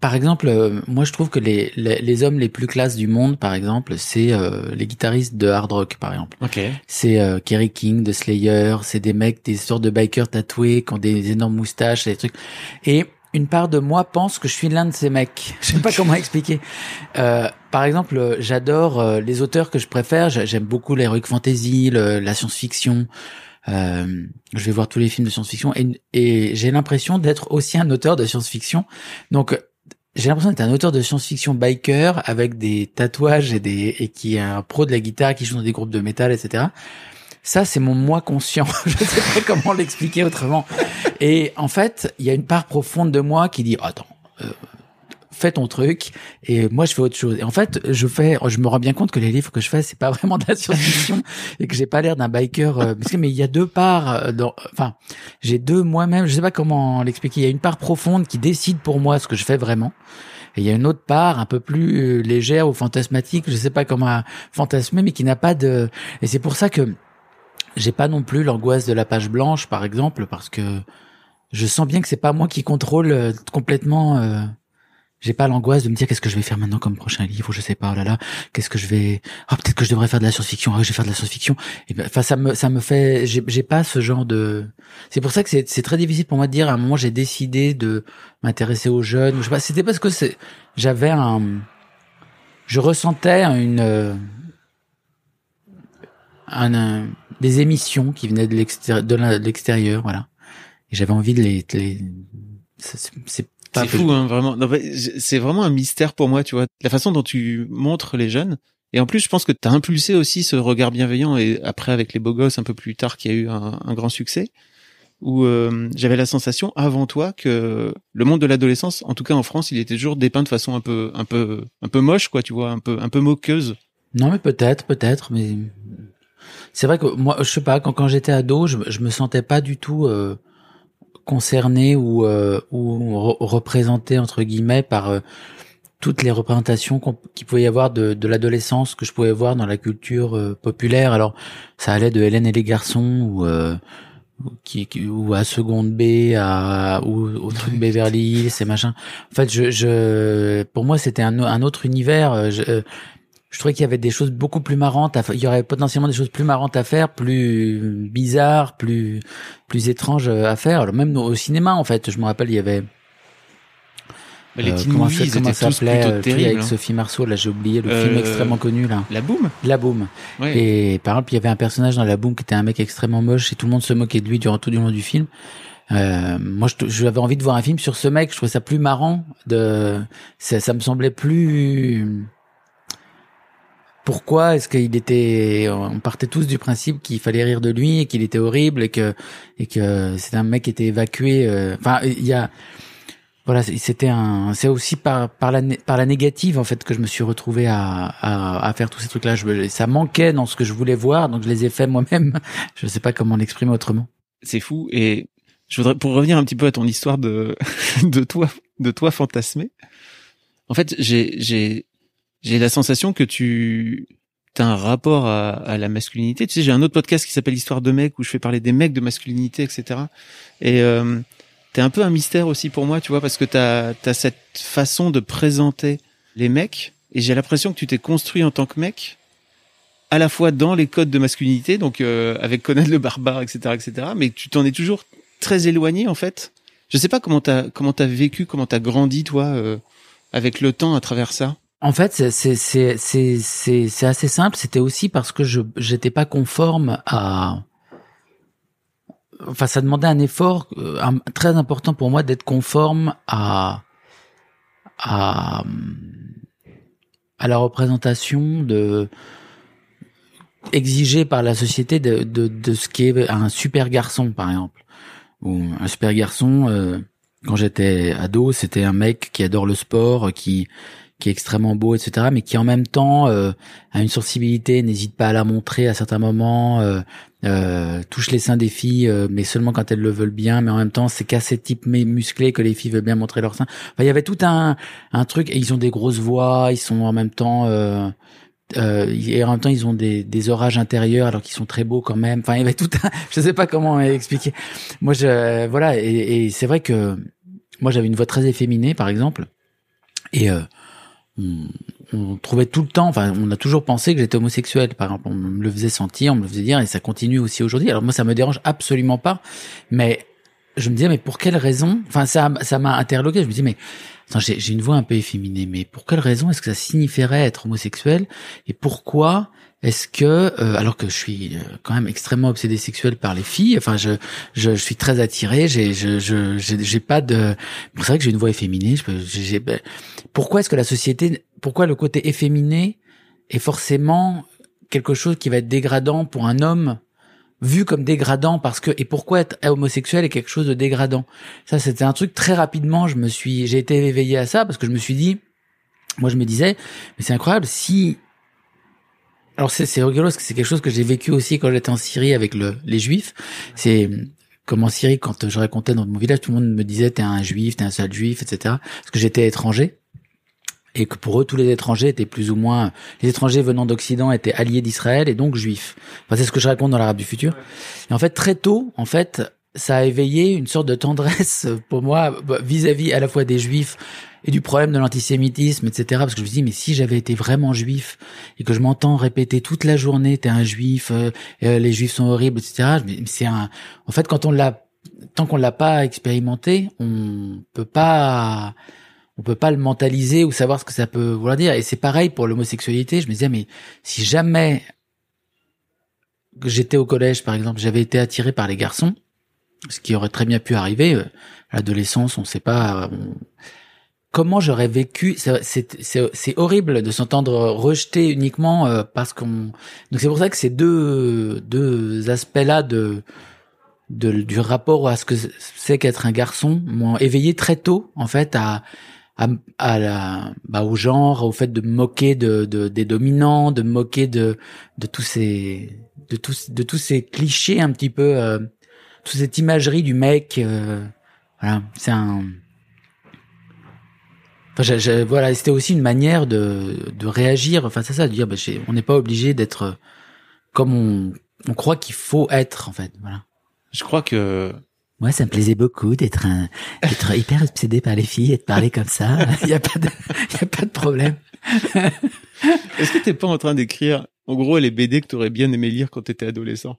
Par exemple, euh, moi, je trouve que les, les, les hommes les plus classes du monde, par exemple, c'est euh, les guitaristes de hard rock, par exemple.
Ok.
C'est euh, Kerry King de Slayer, c'est des mecs, des sortes de bikers tatoués qui ont des énormes moustaches, des trucs. Et une part de moi pense que je suis l'un de ces mecs. Je sais pas comment expliquer. Euh, par exemple, j'adore euh, les auteurs que je préfère. J'a- J'aime beaucoup l'heroic fantasy, le- la science-fiction. Euh, je vais voir tous les films de science-fiction et, et j'ai l'impression d'être aussi un auteur de science-fiction. Donc j'ai l'impression d'être un auteur de science-fiction biker avec des tatouages et des et qui est un pro de la guitare qui joue dans des groupes de métal, etc. Ça, c'est mon moi conscient. Je sais pas comment l'expliquer autrement. Et en fait, il y a une part profonde de moi qui dit attends, euh, fais ton truc et moi je fais autre chose. Et en fait, je fais, je me rends bien compte que les livres que je fais, c'est pas vraiment de la science-fiction et que j'ai pas l'air d'un biker. euh, parce que mais il y a deux parts. euh, dans, enfin, j'ai deux moi-même. Je sais pas comment l'expliquer. Il y a une part profonde qui décide pour moi ce que je fais vraiment. Et il y a une autre part un peu plus euh, légère ou fantasmatique, je sais pas comment fantasmer, mais qui n'a pas de. Et c'est pour ça que j'ai pas non plus l'angoisse de la page blanche, par exemple, parce que je sens bien que c'est pas moi qui contrôle euh, complètement. euh, j'ai pas l'angoisse de me dire qu'est-ce que je vais faire maintenant comme prochain livre, je sais pas, oh là là, qu'est-ce que je vais, ah peut-être que je devrais faire de la science-fiction, ah je vais faire de la science-fiction. Ben, enfin ça me ça me fait, j'ai pas ce genre de. C'est pour ça que c'est très difficile pour moi de dire. À un moment, j'ai décidé de m'intéresser aux jeunes. Je sais pas, c'était parce que c'est, j'avais un, je ressentais une, euh, un, un- des émissions qui venaient de l'extérieur, de l'extérieur, voilà. Et j'avais envie de les, les c'est- c'est
fou, hein, vraiment. C'est vraiment un mystère pour moi, tu vois. La façon dont tu montres les jeunes. Et en plus, je pense que tu as impulsé aussi ce regard bienveillant. Et après, avec les beaux gosses, un peu plus tard, qui a eu un, un grand succès, où euh, j'avais la sensation avant toi que le monde de l'adolescence, en tout cas en France, il était toujours dépeint de façon un peu, un peu, un peu moche, quoi, tu vois, un peu, un peu moqueuse.
Non, mais peut-être, peut-être, mais c'est vrai que moi, je sais pas, quand, quand j'étais ado, je, je me sentais pas du tout euh, concerné ou euh, ou re- représenté entre guillemets par euh, toutes les représentations qu'il pouvait y avoir de, de l'adolescence que je pouvais voir dans la culture euh, populaire. Alors, ça allait de Hélène et les garçons ou euh, qui, qui- ou à seconde B à ou au truc Beverly Hills et machin. En fait, je, je pour moi c'était un, un autre univers. Je, euh, je trouvais qu'il y avait des choses beaucoup plus marrantes. À, il y aurait potentiellement des choses plus marrantes à faire, plus bizarres, plus plus étranges euh, à faire. Alors même au cinéma, en fait, je me rappelle, il y avait
Mais les
euh,
teen
comment
movies,
ça-
ils
comment
étaient
ça
tous
s'appelait
plutôt
euh,
terribles.
avec
hein.
Sophie Marceau. Là, j'ai oublié le
Euh,
film extrêmement connu là.
La boum.
La Boom.
Ouais.
Et par exemple, il y avait un personnage dans La Boom qui était un mec extrêmement moche et tout le monde se moquait de lui durant tout le long du film. Euh, moi, j'avais envie de voir un film sur ce mec. Je trouvais ça plus marrant. De, ça, ça me semblait plus. Pourquoi est-ce qu'il était On partait tous du principe qu'il fallait rire de lui et qu'il était horrible et que et que c'était un mec qui était évacué. euh, Enfin, il y a voilà, c'est- c'était un. C'est aussi par par la par la négative en fait que je me suis retrouvé à à, à faire tous ces trucs-là. Je me- ça manquait dans ce que je voulais voir, donc je les ai fait moi-même. Je sais pas comment l'exprimer autrement.
c'est fou et je voudrais pour revenir un petit peu à ton histoire de de toi de toi fantasmé en fait j'ai j'ai j'ai la sensation que tu as un rapport à, à la masculinité tu sais j'ai un autre podcast qui s'appelle histoire de mecs où je fais parler des mecs de masculinité etc et euh, t'es un peu un mystère aussi pour moi, tu vois, parce que t'as as cette façon de présenter les mecs, et j'ai l'impression que tu t'es construit en tant que mec, à la fois dans les codes de masculinité, donc euh, avec Conan le barbare, etc., etc., mais tu t'en es toujours très éloigné en fait. Je sais pas comment t'as comment t'as vécu, comment t'as grandi toi euh, avec le temps à travers ça.
En fait, c'est assez simple. C'était aussi parce que je j'étais pas conforme à. Enfin, ça demandait un effort euh, très important pour moi d'être conforme à à à la représentation de exigée par la société de, de, de ce qui est un super garçon, par exemple. Ou un super garçon, euh, quand j'étais ado, c'était un mec qui adore le sport, qui qui est extrêmement beau, etc., mais qui en même temps euh, a une sensibilité, n'hésite pas à la montrer à certains moments, euh, euh touche les seins des filles, mais seulement quand elles le veulent bien, mais en même temps c'est qu'à ces types musclés que les filles veulent bien montrer leurs seins. Enfin, il y avait tout un, un truc, et ils ont des grosses voix, ils sont en même temps euh, et en même temps ils ont des, des orages intérieurs alors qu'ils sont très beaux quand même. Enfin, il y avait tout un, je sais pas comment expliquer. Moi, je, voilà, et, et c'est vrai que moi j'avais une voix très efféminée, par exemple, et euh, on, on, trouvait tout le temps, enfin, on a toujours pensé que j'étais homosexuel, par exemple, on me le faisait sentir, on me le faisait dire, et ça continue aussi aujourd'hui. Alors moi, ça me dérange absolument pas, mais je me disais, mais pour quelle raison? Enfin, ça, ça m'a interloqué. Je me dis, mais j'ai une voix un peu efféminée, mais pour quelle raison est-ce que ça signifierait être homosexuel? Et pourquoi est-ce que, euh, alors que je suis euh, quand même extrêmement obsédé sexuel par les filles, enfin, je, je, je suis très attiré, j'ai, je, j'ai pas de, c'est vrai que j'ai une voix efféminée. Je, ben, pourquoi est-ce que la société, pourquoi le côté efféminé est forcément quelque chose qui va être dégradant pour un homme vu comme dégradant parce que et pourquoi être homosexuel est quelque chose de dégradant? Ça c'était un truc très rapidement, je me suis j'ai été éveillé à ça parce que je me suis dit moi je me disais mais c'est incroyable si alors c'est rigolo parce que c'est quelque chose que j'ai vécu aussi quand j'étais en Syrie avec le les juifs, c'est comme en Syrie quand je racontais dans mon village tout le monde me disait t'es un juif, t'es un sale juif, etc. parce que j'étais étranger et que pour eux tous les étrangers étaient plus ou moins les étrangers venant d'Occident étaient alliés d'Israël et donc juifs. Enfin, c'est ce que je raconte dans l'Arabe du futur. Et en fait très tôt, en fait, ça a éveillé une sorte de tendresse pour moi vis-à-vis -à, la fois des juifs et du problème de l'antisémitisme, etc. Parce que je me dis, mais si j'avais été vraiment juif et que je m'entends répéter toute la journée, t'es un juif, euh, euh, les juifs sont horribles, etc. C'est un, en fait, quand on l'a, tant qu'on l'a pas expérimenté, on peut pas, on peut pas le mentaliser ou savoir ce que ça peut vouloir dire. Et c'est pareil pour l'homosexualité. Je me disais, mais si jamais j'étais au collège, par exemple, j'avais été attiré par les garçons, ce qui aurait très bien pu arriver, euh, l'adolescence, on sait pas. Comment j'aurais vécu C'est horrible de s'entendre rejeté uniquement euh, parce qu'on. Donc c'est pour ça que ces deux deux aspects-là de, de du rapport à ce que c'est qu'être un garçon m'ont éveillé très tôt en fait à à, à la, bah, au genre, au fait de moquer de, de, des dominants, de moquer de, de tous ces, de tous, de tous ces clichés un petit peu, euh, toute cette imagerie du mec. Euh, voilà, c'est un. Enfin, voilà, c'était aussi une manière de, de réagir face à ça, de dire, bah, on n'est pas obligé d'être comme on, on croit qu'il faut être, en fait. Voilà.
Je crois que
moi, ça me plaisait beaucoup d'être un, d'être hyper obsédé par les filles et de parler comme ça. Il y a pas de, il y a pas de problème.
Est-ce que t'es pas en train d'écrire, en gros, les BD que t'aurais bien aimé lire quand t'étais adolescent?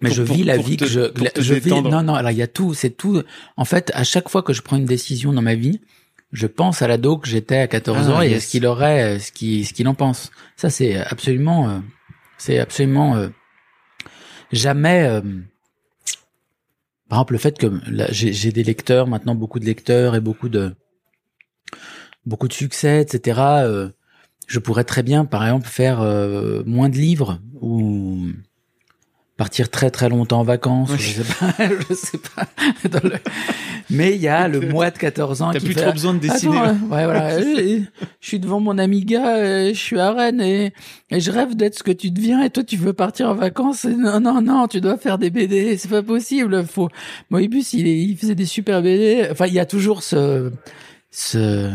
Mais je vis la vie que je, je vis, non, non, alors il y a tout, c'est tout. En fait, à chaque fois que je prends une décision dans ma vie, je pense à l'ado que j'étais à 14 ah, ans et ce qu'il aurait, ce qu'il, ce qu'il en pense. Ça, c'est absolument, euh, c'est absolument, euh, jamais, euh, par exemple, le fait que j'ai des lecteurs maintenant, beaucoup de lecteurs et beaucoup de beaucoup de succès, etc. Euh, je pourrais très bien, par exemple, faire euh, moins de livres ou partir très très longtemps en vacances. Je sais pas, je sais pas. Mais il y a le mois de 14 ans
T'as plus trop besoin de dessiner.
ouais, voilà. je, suis devant mon Amiga, je suis à Rennes et, et je rêve d'être ce que tu deviens et toi tu veux partir en vacances. non, non, non, tu dois faire des BD. C'est pas possible. Faut. Moebius, il, il faisait des super BD. Enfin, il y a toujours ce, ce,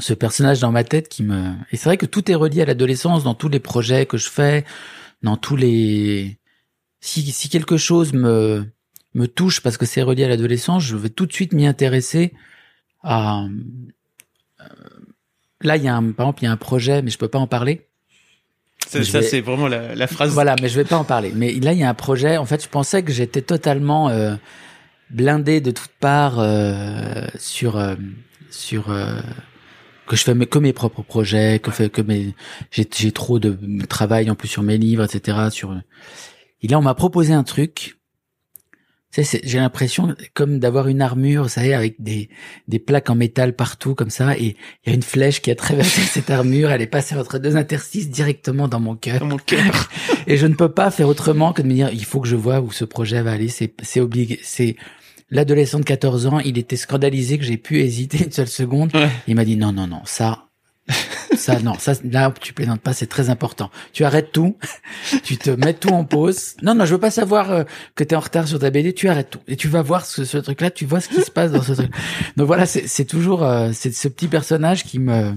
ce personnage dans ma tête qui me. Et c'est vrai que tout est relié à l'adolescence dans tous les projets que je fais dans tous les si si quelque chose me me touche parce que c'est relié à l'adolescence, je vais tout de suite m'y intéresser à. euh, Là, il y a un, par exemple, il y a un projet, mais je peux pas en parler.
Ça,
Je
ça,
vais-
c'est vraiment la, la phrase.
Voilà, mais je vais pas en parler. Mais là, il y a un projet. En fait, je pensais que j'étais totalement euh, blindé de toutes parts euh, sur euh, sur euh, que je fais mes, que mes propres projets, que fait que mes j'ai j'ai trop de travail en plus sur mes livres, etc. Sur et là, on m'a proposé un truc. J'ai l'impression comme d'avoir une armure, vous savez, avec des des plaques en métal partout comme ça, et il y a une flèche qui a traversé cette armure, elle est passée entre deux interstices directement dans mon cœur.
Dans mon cœur.
Et je ne peux pas faire autrement que de me dire, il faut que je vois où ce projet va aller. C'est, c'est obligé. C'est l'adolescent de 14 ans. Il était scandalisé que j'ai pu hésiter une seule seconde.
Ouais.
Il m'a dit, non, non, non, ça, ça, non, ça, là, tu plaisantes pas, c'est très important. Tu arrêtes tout. tu te mets tout en pause. Non, non, je veux pas savoir euh, que tu es en retard sur ta BD. Tu arrêtes tout. Et tu vas voir ce, ce truc-là. Tu vois ce qui se passe dans ce truc. Donc voilà, c'est, c'est toujours, euh, c'est ce petit personnage qui me,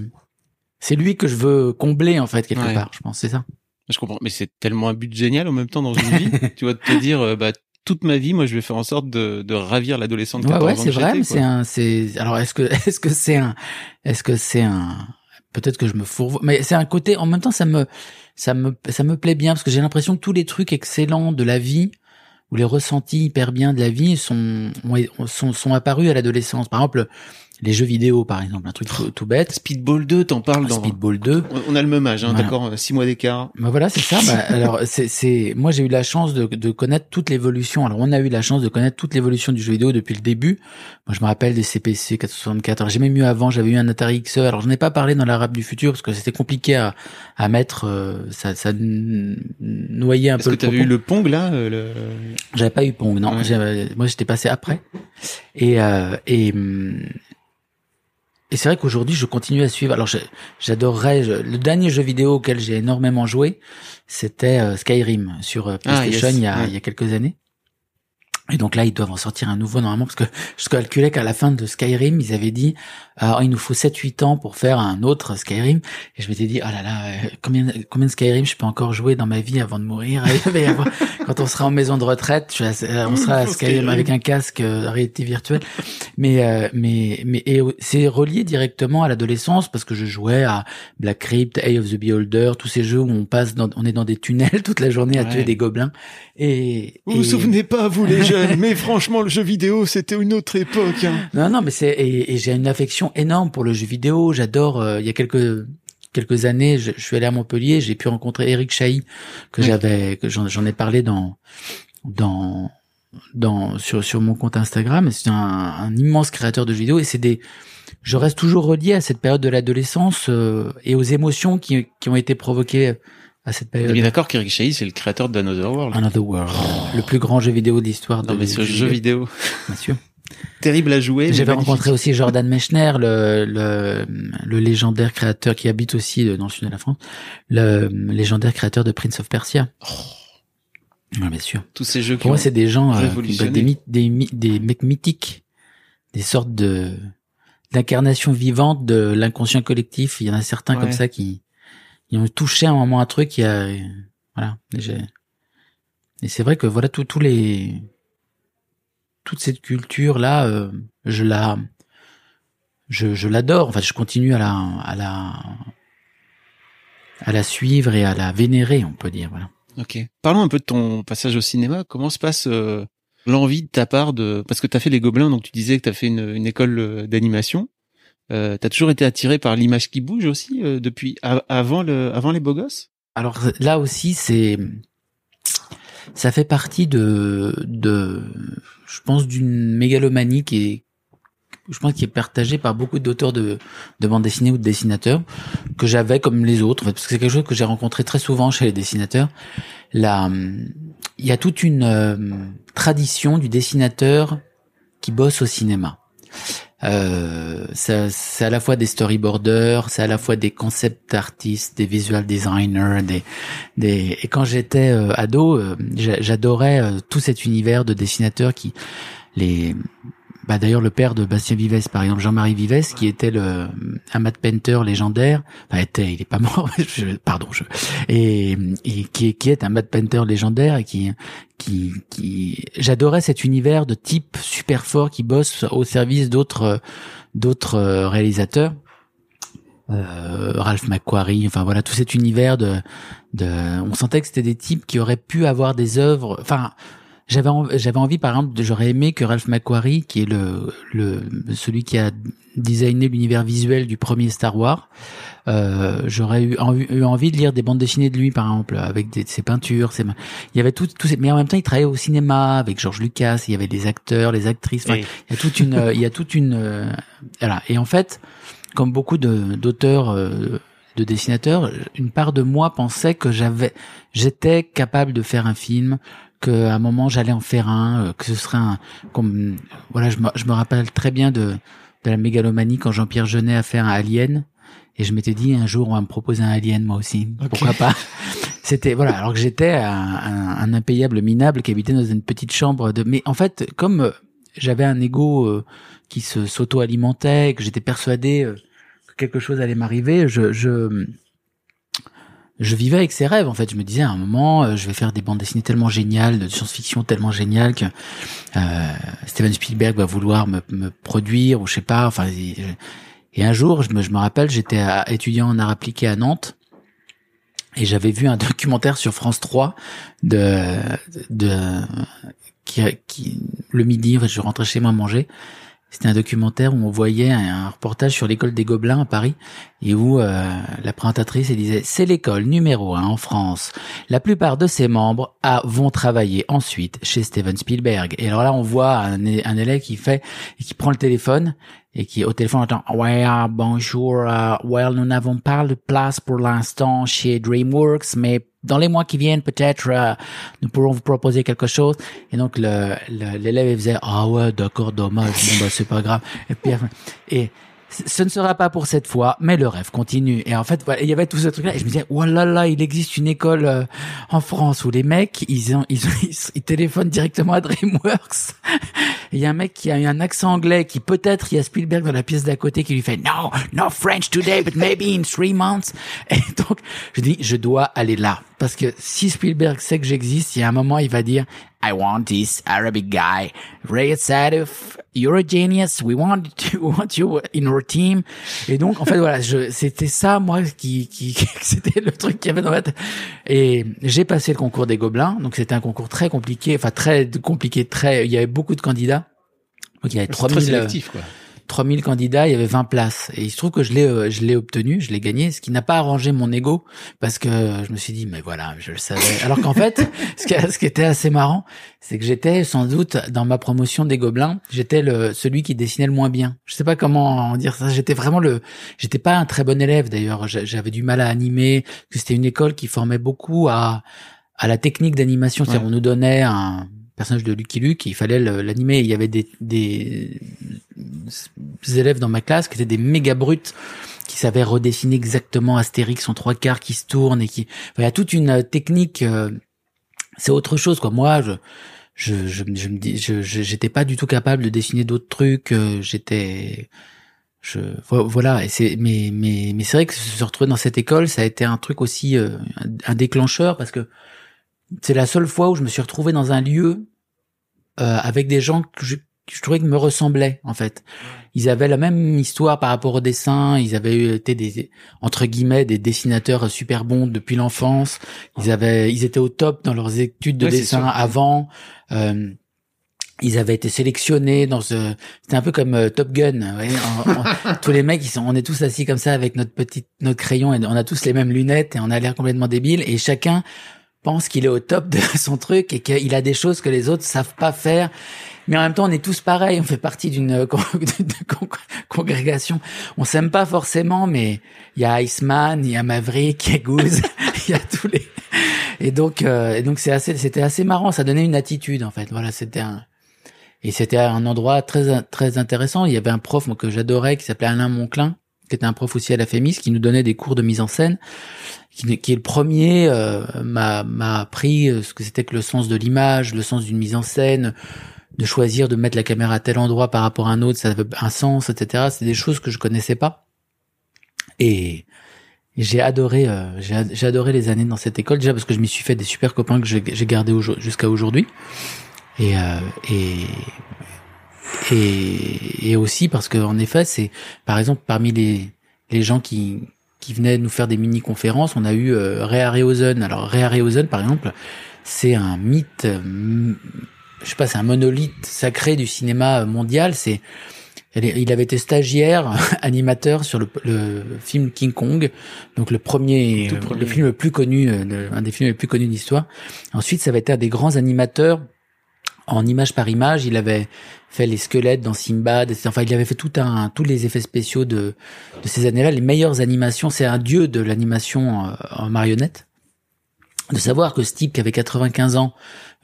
c'est lui que je veux combler, en fait, quelque
Ouais.
part. Je pense, c'est ça.
Je comprends. Mais c'est tellement un but génial en même temps dans une vie. tu vois, de te dire, euh, bah, toute ma vie, moi, je vais faire en sorte de, de ravir l'adolescent de
Ouais,
14
ouais, c'est vrai, c'est un, c'est, alors est-ce que, est-ce que c'est un, est-ce que c'est un, peut-être que je me fourvoie, mais c'est un côté, en même temps, ça me, ça me, ça me plaît bien parce que j'ai l'impression que tous les trucs excellents de la vie ou les ressentis hyper bien de la vie sont, ont- sont, sont apparus à l'adolescence. Par exemple, les jeux vidéo, par exemple, un truc tout, tout bête.
Speedball 2, t'en parles dans...
Speedball 2.
On- a le même âge, hein,
Voilà.
d'accord, six mois d'écart.
Bah voilà, c'est ça. Bah, alors, c'est, c'est, moi, j'ai eu la chance de, de connaître toute l'évolution. Alors, on a eu la chance de connaître toute l'évolution du jeu vidéo depuis le début. Moi, je me rappelle des CPC 464. Alors, j'ai même eu avant, j'avais eu un Atari XE. Alors, je n'ai pas parlé dans l'arabe du futur parce que c'était compliqué à, à mettre. euh, ça, ça noyait un
Est-ce
peu
que
le
t'avais eu le Pong, là euh, le...
J'avais pas eu Pong, non.
Ouais.
Moi, j'étais passé après. Et euh, et hum, et c'est vrai qu'aujourd'hui, je continue à suivre. Alors, j'adorerais. je- Le dernier jeu vidéo auquel j'ai énormément joué, c'était euh, Skyrim sur euh,
Ah,
PlayStation
yes.
il, y a,
Ouais.
il y a quelques années. Et donc là, ils doivent en sortir un nouveau normalement parce que je calculais qu'à la fin de Skyrim, ils avaient dit ah, il nous faut 7-8 ans pour faire un autre Skyrim. Et je m'étais dit oh là là, euh, combien combien de Skyrim je peux encore jouer dans ma vie avant de mourir? Quand on sera en maison de retraite, je euh, on sera à Skyrim avec un casque euh, réalité virtuelle. Mais euh, mais mais c'est relié directement à l'adolescence parce que je jouais à Black Crypt, Eye of the Beholder, tous ces jeux où on passe dans, on est dans des tunnels toute la journée à
Ouais.
tuer des gobelins. Et
Vous vous
et-
souvenez pas, vous les jeunes, mais franchement, le jeu vidéo, c'était une autre époque. Hein.
Non, non, mais c'est et, et j'ai une affection énorme pour le jeu vidéo. J'adore. euh, il y a quelques quelques années, je, je suis allé à Montpellier, j'ai pu rencontrer Eric Chahi que
Oui.
j'avais que j'en j'en ai parlé dans dans dans sur sur mon compte Instagram. C'est un, un immense créateur de jeux vidéo et c'est des je reste toujours relié à cette période de l'adolescence euh, et aux émotions qui qui ont été provoquées à cette
On est
période.
bien d'accord qu'Eric Chahi, c'est le créateur World.
Another World, le plus grand jeu vidéo de l'histoire de
non, mais ce jeu vidéo,
bien sûr.
terrible à jouer.
J'avais rencontré aussi Jordan Mechner, le, le, le légendaire créateur qui habite aussi dans le sud de la France, le légendaire créateur de Prince of Persia. Ouais, bien sûr.
tous ces jeux
Pour moi, c'est des gens, euh, des, mythes- des, des mecs mythiques, des sortes de d'incarnations vivantes de l'inconscient collectif. Il y en a certains
Ouais.
comme ça qui, ils ont touché à un moment un truc. A, voilà. Et, c'est vrai que voilà tous les toute cette culture là, euh, je la je, je l'adore. Enfin, je continue à la à la à la suivre et à la vénérer, on peut dire. Voilà.
Ok. Parlons un peu de ton passage au cinéma. Comment se passe euh, l'envie de ta part de parce que t'as fait les Gobelins, donc tu disais que t'as fait une, une école euh, d'animation. Euh, t'as toujours été attiré par l'image qui bouge aussi euh, depuis avant le avant les beaux gosses?
Alors là aussi, c'est ça fait partie de de je pense d'une mégalomanie qui est je pense qui est partagée par beaucoup d'auteurs de de bandes dessinées ou de dessinateurs que j'avais comme les autres parce que c'est quelque chose que j'ai rencontré très souvent chez les dessinateurs. Là, il y a toute une euh, tradition du dessinateur qui bosse au cinéma. Euh, c'est à la fois des storyboarders, c'est à la fois des concept artistes, des visual designers, des, des et quand j'étais euh, ado, euh, j'a- j'adorais euh, tout cet univers de dessinateurs qui les bah d'ailleurs le père de Bastien Vives par exemple Jean-Marie Vives qui était le un matte painter légendaire enfin était il est pas mort pardon je et, et qui, qui est un matte painter légendaire et qui qui qui j'adorais cet univers de type super fort qui bosse au service d'autres d'autres réalisateurs. Euh, Ralph McQuarrie enfin voilà tout cet univers de de on sentait que c'était des types qui auraient pu avoir des œuvres enfin j'avais j'avais envie par exemple j'aurais aimé que Ralph McQuarrie qui est le le celui qui a designé l'univers visuel du premier Star Wars euh, j'aurais eu, eu, envie de lire des bandes dessinées de lui par exemple avec des, ses peintures ses, il y avait tout, tout mais en même temps il travaillait au cinéma avec George Lucas il y avait des acteurs les actrices enfin, il y a toute une il y a toute une euh, voilà. Et en fait comme beaucoup de d'auteurs euh, de dessinateurs, une part de moi pensait que j'avais, j'étais capable de faire un film, qu'à un moment j'allais en faire un, euh, que ce serait un, comme, voilà, je me, je me rappelle très bien de, de la mégalomanie quand Jean-Pierre Jeunet a fait un Alien, et je m'étais dit un jour on va me proposer un Alien moi aussi, pourquoi pas? C'était voilà, alors que j'étais un, un, impayable minable qui habitait dans une petite chambre de, mais en fait comme j'avais un ego euh, qui se s'auto-alimentait, que j'étais persuadé euh, que quelque chose allait m'arriver, je, je je vivais avec ces rêves en fait. Je me disais à un moment, euh, je vais faire des bandes dessinées tellement géniales, de science-fiction tellement géniales que euh, Steven Spielberg va vouloir me, me, produire ou je sais pas. Enfin, et, un jour, je me, je me rappelle, j'étais étudiant en art appliqué à Nantes et j'avais vu un documentaire sur France 3 de de qui, qui le midi, je rentrais chez moi manger c'était un documentaire où on voyait un, reportage sur l'école des Gobelins à Paris et où euh, la présentatrice disait c'est l'école numéro un en France. La plupart de ses membres a, vont travailler ensuite chez Steven Spielberg. Et alors là on voit un, élève qui fait qui prend le téléphone et qui au téléphone entend ouais bonjour uh, well nous n'avons pas de place pour l'instant chez DreamWorks mais dans les mois qui viennent peut-être euh, nous pourrons vous proposer quelque chose. Et donc le l'élève il faisait ah ouais d'accord dommage. Bon bah c'est pas grave. Et puis et ce ne sera pas pour cette fois, mais le rêve continue. Et en fait, voilà, il y avait tout ce truc-là. Et je me disais, oh là là, il existe une école euh, en France où les mecs, ils, ont, ils, ils, téléphonent directement à DreamWorks. Il y a un mec qui a un accent anglais qui peut-être, il y a Spielberg dans la pièce d'à côté qui lui fait, no, no French today, but maybe in three months. Et donc, je dis, je dois aller là. Parce que si Spielberg sait que j'existe, il y a un moment, il va dire, I want this Arabic guy. Ray Sadif, you're a genius. We want, to, want you in our team. Et donc, en fait, voilà, c'était ça, moi, qui, qui, c'était le truc qu'il y avait dans la tête. Et j'ai passé le concours des Gobelins. Donc, c'était un concours très compliqué, enfin, très compliqué, très, il y avait beaucoup de candidats. Donc, il y avait 3000, sélectif, quoi. 3000 candidats, il y avait 20 places. Et il se trouve que je l'ai, euh, je l'ai obtenu, je l'ai gagné, ce qui n'a pas arrangé mon ego, parce que je me suis dit, mais voilà, je le savais. Alors qu'en fait, ce qui, ce qui était assez marrant, c'est que j'étais sans doute dans ma promotion des Gobelins, j'étais le celui qui dessinait le moins bien. Je sais pas comment dire ça. J'étais vraiment le, j'étais pas un très bon élève d'ailleurs. J'avais du mal à animer. C'était une école qui formait beaucoup à à la technique d'animation. C'est-à-dire, on nous donnait un personnage de Lucky Luke, il fallait l'animer. Il y avait des, des, élèves dans ma classe qui étaient des méga brutes, qui savaient redessiner exactement Astérix en trois quarts, qui se tourne et qui, il y a toute une technique. Euh, c'est autre chose, quoi. Moi, je, je, je, je me dis, je, j'étais pas du tout capable de dessiner d'autres trucs. Euh, j'étais, je, voilà. Et c'est, mais, mais, mais c'est vrai que se retrouver dans cette école, ça a été un truc aussi, euh, un déclencheur parce que c'est la seule fois où je me suis retrouvé dans un lieu euh, avec des gens que je, je trouvais qu'ils me ressemblaient en fait. Ils avaient la même histoire par rapport au dessin. Ils avaient été des entre guillemets des dessinateurs super bons depuis l'enfance. Ils avaient, ils étaient au top dans leurs études de dessin avant. Euh, ils avaient été sélectionnés dans ce c'était un peu comme euh, Top Gun tous les mecs ils sont on est tous assis comme ça avec notre petite notre crayon et on a tous les mêmes lunettes et on a l'air complètement débile et chacun pense qu'il est au top de son truc et qu'il a des choses que les autres savent pas faire. Mais en même temps, on est tous pareils. On fait partie d'une congrégation. On s'aime pas forcément, mais il y a Iceman, il y a Maverick, il y a Goose, il y a tous les. Et donc, euh, et donc c'est assez, c'était assez marrant. Ça donnait une attitude en fait. Voilà, c'était un. Et c'était un endroit très très intéressant. Il y avait un prof que j'adorais qui s'appelait Alain Monclin, qui était un prof aussi à la FEMIS, qui nous donnait des cours de mise en scène qui, qui est le premier, euh, m'a appris euh, ce que c'était que le sens de l'image, le sens d'une mise en scène, de choisir de mettre la caméra à tel endroit par rapport à un autre, ça avait un sens, etc. C'est des choses que je connaissais pas. Et j'ai adoré, euh, j'ai adoré les années dans cette école déjà parce que je m'y suis fait des super copains que j'ai gardés jusqu'à aujourd'hui. Et, euh, et et, et aussi parce que en effet, c'est par exemple parmi les les gens qui qui venaient nous faire des mini conférences, on a eu euh, Ray Harryhausen. Alors Ray Harryhausen, par exemple, c'est un mythe, euh, je sais pas, c'est un monolithe sacré du cinéma mondial. C'est il avait été stagiaire, animateur sur le, le, film King Kong, donc le premier, le film le plus connu, euh, un des films les plus connus d'histoire. Ensuite, ça va être un des grands animateurs en image par image. Il avait fait les squelettes dans Simbad, Enfin, il avait fait tout un, tous les effets spéciaux de, de ces années-là, les meilleures animations. C'est un dieu de l'animation euh, en marionnette. De savoir que Steve, qui avait 95 ans,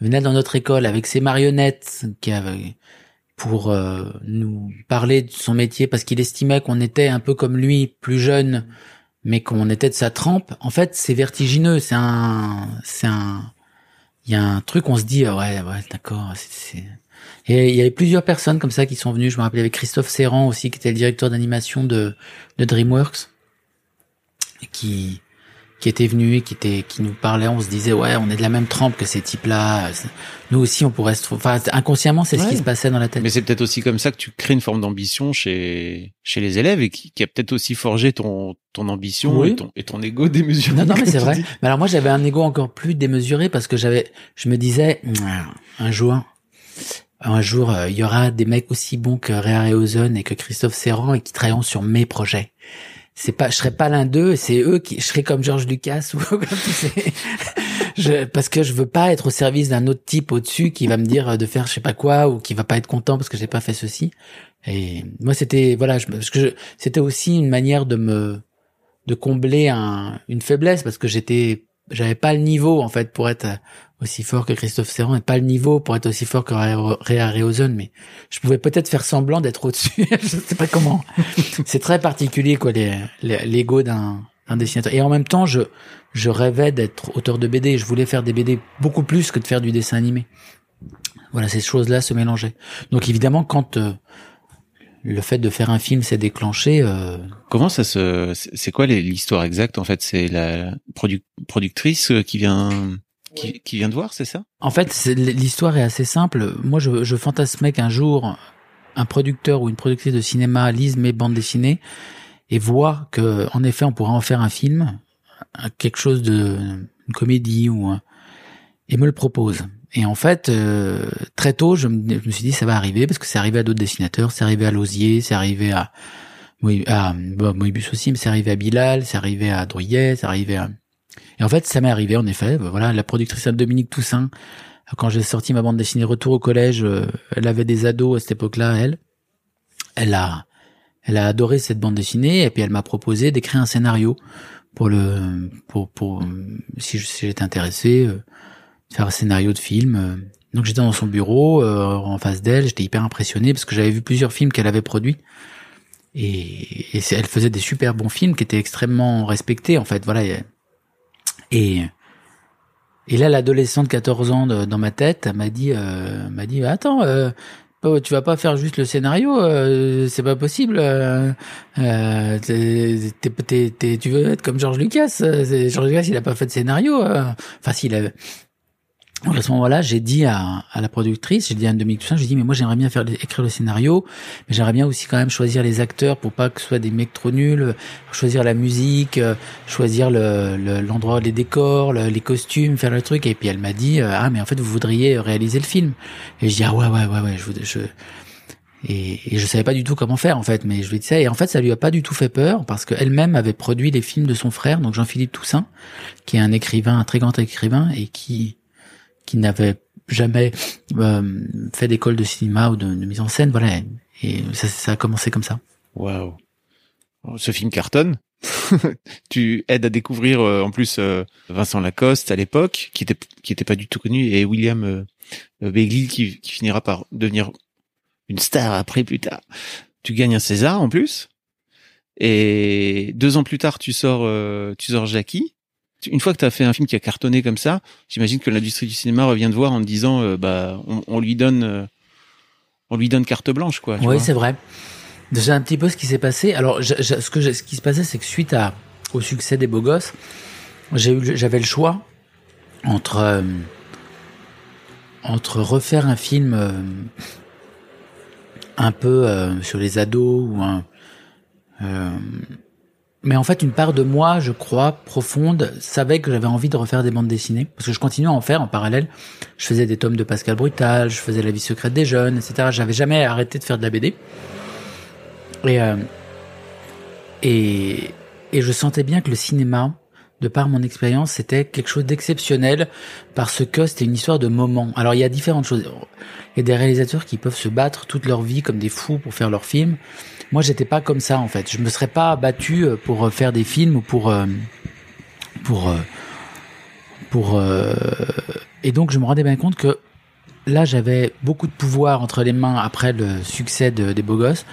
venait dans notre école avec ses marionnettes, qui avait, pour euh, nous parler de son métier, parce qu'il estimait qu'on était un peu comme lui, plus jeune, mais qu'on était de sa trempe. En fait, c'est vertigineux. C'est un, c'est un, il y a un truc, on se dit, ouais, ouais, d'accord, c'est, il y avait plusieurs personnes comme ça qui sont venues. Je me rappelle avec Christophe Serrand aussi, qui était le directeur d'animation de, de DreamWorks, qui qui était venu et qui était qui nous parlait. On se disait ouais, on est de la même trempe que ces types-là. Nous aussi, on pourrait se trouver. Enfin, inconsciemment, c'est ce qui se passait dans la tête.
Mais c'est peut-être aussi comme ça que tu crées une forme d'ambition chez chez les élèves et qui, qui a peut-être aussi forgé ton ton ambition et ton et ton ego démesuré.
Non, non, mais c'est vrai. Mais alors moi, j'avais un ego encore plus démesuré parce que j'avais, je me disais un jour, un jour, euh, il y aura des mecs aussi bons que Ray Ozone et que Christophe Serrand et qui travailleront sur mes projets. C'est pas, je serais pas l'un d'eux, c'est eux qui, je serais comme George Lucas ou comme je, parce que je veux pas être au service d'un autre type au-dessus qui va me dire de faire je sais pas quoi ou qui va pas être content parce que j'ai pas fait ceci. Et moi, c'était, voilà, je, c'était aussi une manière de me, de combler un, une faiblesse parce que j'étais, j'avais pas le niveau en fait pour être aussi fort que Christophe Serrand et pas le niveau pour être aussi fort que Réa Réozone, mais je pouvais peut-être faire semblant d'être au-dessus. je sais pas comment. C'est très particulier, quoi, l'ego d'un, dessinateur. Et en même temps, je, je rêvais d'être auteur de BD. Je voulais faire des BD beaucoup plus que de faire du dessin animé. Voilà, ces choses-là se mélangeaient. Donc évidemment, quand euh, le fait de faire un film s'est déclenché. Euh...
Comment ça se, c'est quoi l'histoire exacte en fait? C'est la productrice qui vient qui, qui vient de voir, c'est ça?
En fait, l'histoire est assez simple. Moi, je, je fantasmais qu'un jour, un producteur ou une productrice de cinéma lise mes bandes dessinées et voit que, en effet, on pourrait en faire un film, quelque chose de une comédie ou et me le propose. Et en fait, euh, très tôt, je me, je me, suis dit ça va arriver parce que c'est arrivé à d'autres dessinateurs, c'est arrivé à Lozier, c'est arrivé à à Moïbus aussi, mais c'est arrivé à Bilal, c'est arrivé à Druyet, c'est arrivé à et en fait, ça m'est arrivé en effet. Voilà, la productrice Dominique Toussaint, quand j'ai sorti ma bande dessinée Retour au collège, euh, elle avait des ados à cette époque-là, elle. Elle a, elle a adoré cette bande dessinée et puis elle m'a proposé d'écrire un scénario pour le, pour, pour, si j'étais intéressé, euh, faire un scénario de film. Euh. Donc j'étais dans son bureau, en face d'elle, j'étais hyper impressionné parce que j'avais vu plusieurs films qu'elle avait produits. Et, et elle faisait des super bons films qui étaient extrêmement respectés en fait. Voilà, et et là, l'adolescente de 14 ans dans ma tête m'a dit, euh, m'a dit, attends, euh, tu vas pas faire juste le scénario, euh, c'est pas possible. Euh, euh tu veux être comme George Lucas. George Lucas, il a pas fait de scénario. Enfin, s'il avait, donc à ce moment-là, j'ai dit à, à, la productrice, j'ai dit à Dominique Toussaint, j'ai dit mais moi j'aimerais bien faire écrire le scénario, mais j'aimerais bien aussi quand même choisir les acteurs pour pas que ce soit des mecs trop nuls, choisir la musique, euh, choisir le l'endroit, les décors, les costumes, faire le truc. Et puis elle m'a dit euh, ah mais en fait vous voudriez réaliser le film. Et je dis ah ouais ouais ouais ouais je, je et, et, je savais pas du tout comment faire en fait, mais je lui ça et en fait ça lui a pas du tout fait peur parce qu'elle-même avait produit les films de son frère, donc Jean-Philippe Toussaint, qui est un écrivain, un très grand écrivain et qui qui n'avait jamais euh, fait d'école de cinéma ou de, mise en scène, voilà. Et ça, ça a commencé comme ça.
Waouh. Ce film cartonne. tu aides à découvrir euh, en plus euh, Vincent Lacoste à l'époque, qui était qui était pas du tout connu, et William euh, Begley qui, qui finira par devenir une star après plus tard. Tu gagnes un César en plus. Et deux ans plus tard, tu sors, tu sors Jackie une fois que tu as fait un film qui a cartonné comme ça, j'imagine que l'industrie du cinéma revient de voir en te disant, euh, bah, on, lui donne, euh, on lui donne carte blanche, quoi.
Oui, c'est vrai. C'est un petit peu ce qui s'est passé. Alors, ce que ce qui se passait, c'est que suite à au succès des Beaux Gosses, j'ai eu, j'avais le choix entre euh, entre refaire un film un peu sur les ados ou un mais en fait, une part de moi, je crois, profonde, savait que j'avais envie de refaire des bandes dessinées. Parce que je continuais à en faire en parallèle. Je faisais des tomes de Pascal Brutal, je faisais La vie secrète des jeunes, etc. J'avais jamais arrêté de faire de la BD. Et, euh, et, et je sentais bien que le cinéma, de par mon expérience, c'était quelque chose d'exceptionnel parce que c'était une histoire de moment. Alors il y a différentes choses. Il y a des réalisateurs qui peuvent se battre toute leur vie comme des fous pour faire leurs films. Moi, j'étais pas comme ça en fait. Je me serais pas battu euh, pour euh, faire des films ou pour euh, pour pour et donc je me rendais bien compte que là j'avais beaucoup de pouvoir entre les mains après le succès de, des beaux gosses.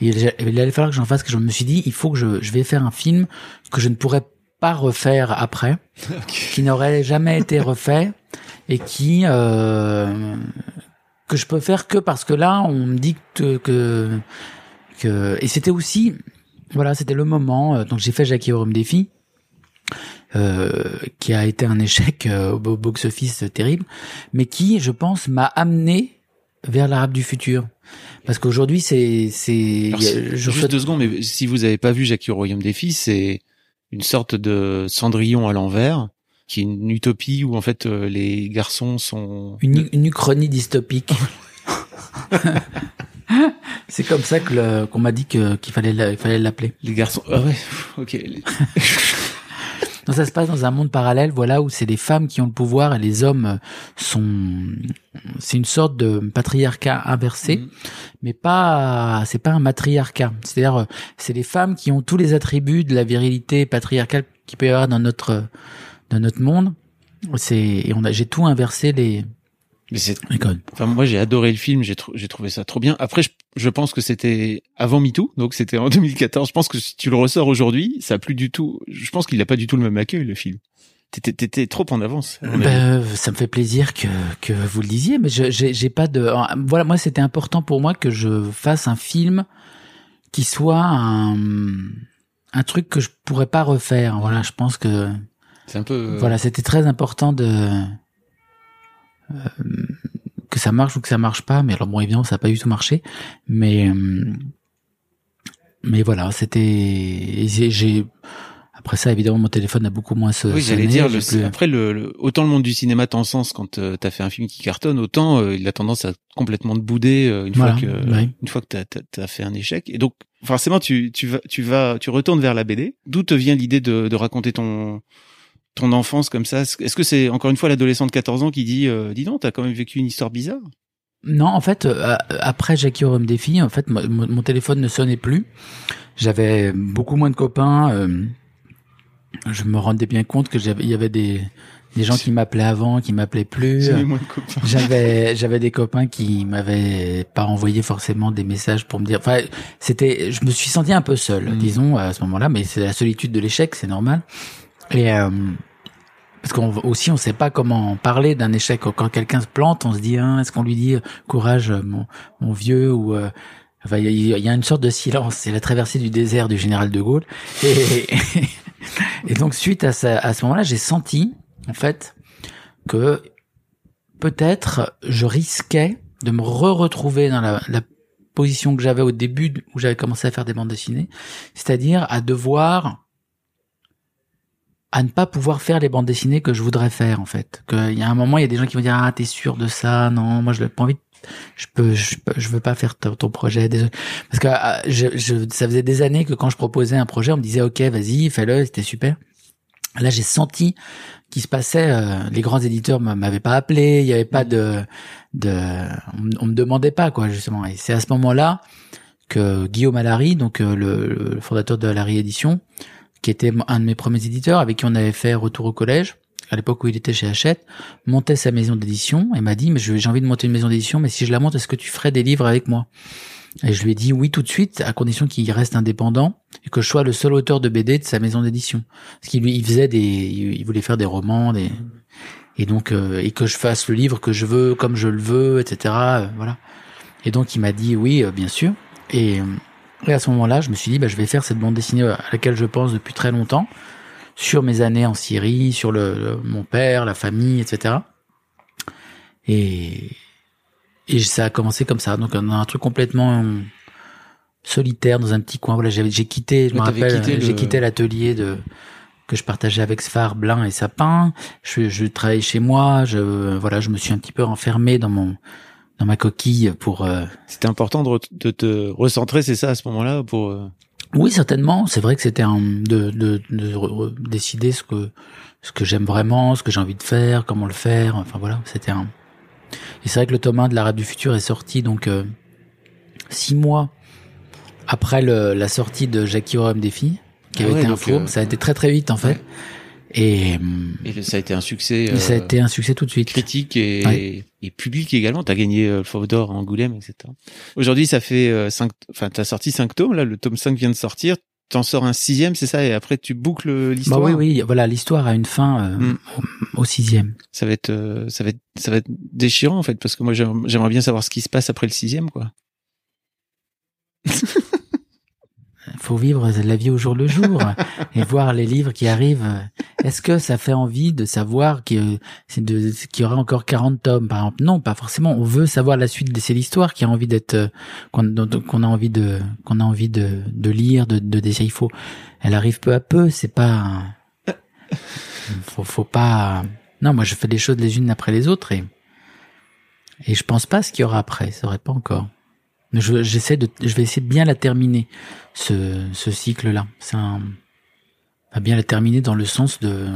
Et il allait falloir que j'en fasse que je me suis dit il faut que je, je vais faire un film que je ne pourrais pas refaire après, qui n'aurait jamais été refait et qui euh, que je peux faire que parce que là on me dit que, que et c'était aussi voilà c'était le moment euh, donc j'ai fait Jackie Rome Défi euh, qui a été un échec euh, au box office terrible mais qui je pense m'a amené vers l'arabe du futur. Parce qu'aujourd'hui c'est c'est
juste deux secondes mais si vous avez pas vu Jackie au royaume des filles c'est une sorte de Cendrillon à l'envers qui est une utopie où en fait les garçons sont
une, une uchronie dystopique C'est comme ça que qu'on m'a dit que qu'il fallait fallait l'appeler.
Les garçons. Ah ouais. Ok.
Donc ça se passe dans un monde parallèle, voilà, où c'est les femmes qui ont le pouvoir et les hommes sont. C'est une sorte de patriarcat inversé, mm. mais pas. C'est pas un matriarcat. C'est-à-dire, c'est les femmes qui ont tous les attributs de la virilité patriarcale qui peut y avoir dans notre dans notre monde. C'est et on a j'ai tout inversé les
mais c'est. Enfin, moi, j'ai adoré le film. J'ai j'ai trouvé ça trop bien. Après, je, je pense que c'était avant MeToo, donc c'était en 2014. Je pense que si tu le ressors aujourd'hui, ça a plus du tout. Je pense qu'il a pas du tout le même accueil le film. T'étais trop en avance.
Ben, ça me fait plaisir que que vous le disiez, mais j'ai pas de. Voilà, moi, c'était important pour moi que je fasse un film qui soit un un truc que je pourrais pas refaire. Voilà, je pense que.
C'est un peu.
Voilà, c'était très important de euh, que ça marche ou que ça marche pas. Mais alors bon, évidemment, ça n'a pas du tout marché. Mais euh, mais voilà, c'était j'ai après ça, évidemment, mon téléphone a beaucoup moins
sonné. Oui, j'allais dire, le, après, le, autant le monde du cinéma sens quand euh, t'as fait un film qui cartonne, autant euh, il a tendance à complètement te bouder une, fois que, une fois que t'as as, fait un échec. Et donc, forcément, tu, tu vas, tu vas, tu retournes vers la BD. D'où te vient l'idée de, de raconter ton ton enfance comme ça Est-ce que c'est encore une fois l'adolescent de 14 ans qui dit euh, dis donc t'as quand même vécu une histoire bizarre?
Non, en fait euh, après Jackie Rome des filles, en fait mon, téléphone ne sonnait plus. J'avais beaucoup moins de copains. Euh, je me rendais bien compte que j'avais il y avait des des gens qui m'appelaient avant, qui m'appelaient plus. J'avais j'avais des copains qui m'avaient pas envoyé forcément des messages pour me dire. Enfin, c'était, je me suis senti un peu seul, mmh. disons à ce moment-là. Mais c'est la solitude de l'échec, c'est normal. Et euh, parce qu'on aussi on sait pas comment parler d'un échec quand quelqu'un se plante, on se dit hein, est-ce qu'on lui dit courage mon, mon vieux ou euh, Enfin, il y, a une sorte de silence. C'est la traversée du désert du général de Gaulle. Et, et donc, suite à, ça, à ce moment-là, j'ai senti, en fait, que peut-être je risquais de me re-retrouver dans la, la position que j'avais au début où j'avais commencé à faire des bandes dessinées, c'est-à-dire à devoir à ne pas pouvoir faire les bandes dessinées que je voudrais faire en fait. Qu'il y a un moment, il y a des gens qui vont dire ah t'es sûr de ça? Non, moi je n'ai pas envie. Je peux, je, je veux pas faire ton, projet. Parce que ah, je, je, ça faisait des années que quand je proposais un projet, on me disait ok vas-y fais-le, c'était super. Là j'ai senti qu'il se passait. Euh, les grands éditeurs m'avaient pas appelé, il y avait pas de, de, on, me demandait pas quoi justement. Et c'est à ce moment-là que Guillaume Allary, donc euh, le, le fondateur de Allary Édition, qui était un de mes premiers éditeurs, avec qui on avait fait Retour au collège, à l'époque où il était chez Hachette, montait sa maison d'édition et m'a dit, mais j'ai envie de monter une maison d'édition, mais si je la monte, est-ce que tu ferais des livres avec moi? Et je lui ai dit oui tout de suite, à condition qu'il reste indépendant et que je sois le seul auteur de BD de sa maison d'édition. Parce qu'il lui, il faisait des, il voulait faire des romans, des, et donc, euh, et que je fasse le livre que je veux, comme je le veux, etc. Euh, voilà. Et donc il m'a dit oui, bien sûr. Et, et, à ce moment-là, je me suis dit, bah, je vais faire cette bande dessinée à laquelle je pense depuis très longtemps, sur mes années en Syrie, sur le, mon père, la famille, etc. Et, et ça a commencé comme ça, donc un, truc complètement solitaire dans un petit coin. Voilà, j'ai quitté, je me rappelle, j'ai quitté l'atelier de que je partageais avec Sfar, Blin et Sapin. Je, je travaillais chez moi. Je voilà, je me suis un petit peu enfermé dans mon dans ma coquille pour. Euh...
C'était important de, de, te recentrer, c'est ça à ce moment-là pour. Euh...
Oui, certainement. C'est vrai que c'était de, de, de, décider ce que ce que j'aime vraiment, ce que j'ai envie de faire, comment le faire. Enfin voilà, c'était un. Et c'est vrai que le tome 1 de la du futur est sorti donc euh, six mois après le, la sortie de Jackie Rome des filles, qui ah avait été un faux. Euh, ça a été très très vite en fait. Et,
et, ça a été un succès.
ça a été un succès tout de suite.
Critique et, et public également. T'as gagné euh, le Fauve d'Or à Angoulême, etc. Aujourd'hui, ça fait euh, cinq. Enfin, t'as sorti cinq tomes. Là, le tome 5 vient de sortir. T'en sors un sixième, c'est ça, et après tu boucles l'histoire.
Bah oui, oui, voilà, l'histoire a une fin euh, mm. au, sixième.
Ça va être, euh, ça va être, ça va être déchirant en fait, parce que moi j'aimerais bien savoir ce qui se passe après le sixième, quoi.
faut vivre la vie au jour le jour et voir les livres qui arrivent. Est-ce que ça fait envie de savoir qu'il y aura encore 40 tomes, par exemple? Non, pas forcément. On veut savoir la suite de cette histoire qui a envie d'être, qu'on a envie de, qu'on a envie de, de lire, de, de Il faut, elle arrive peu à peu. C'est pas, faut, faut pas. Non, moi je fais des choses les unes après les autres et et je pense pas ce qu'il y aura après. Ça aurait pas encore. Je, j'essaie de, je vais essayer de bien la terminer, ce, ce cycle-là. C'est un, va bien la terminer dans le sens de,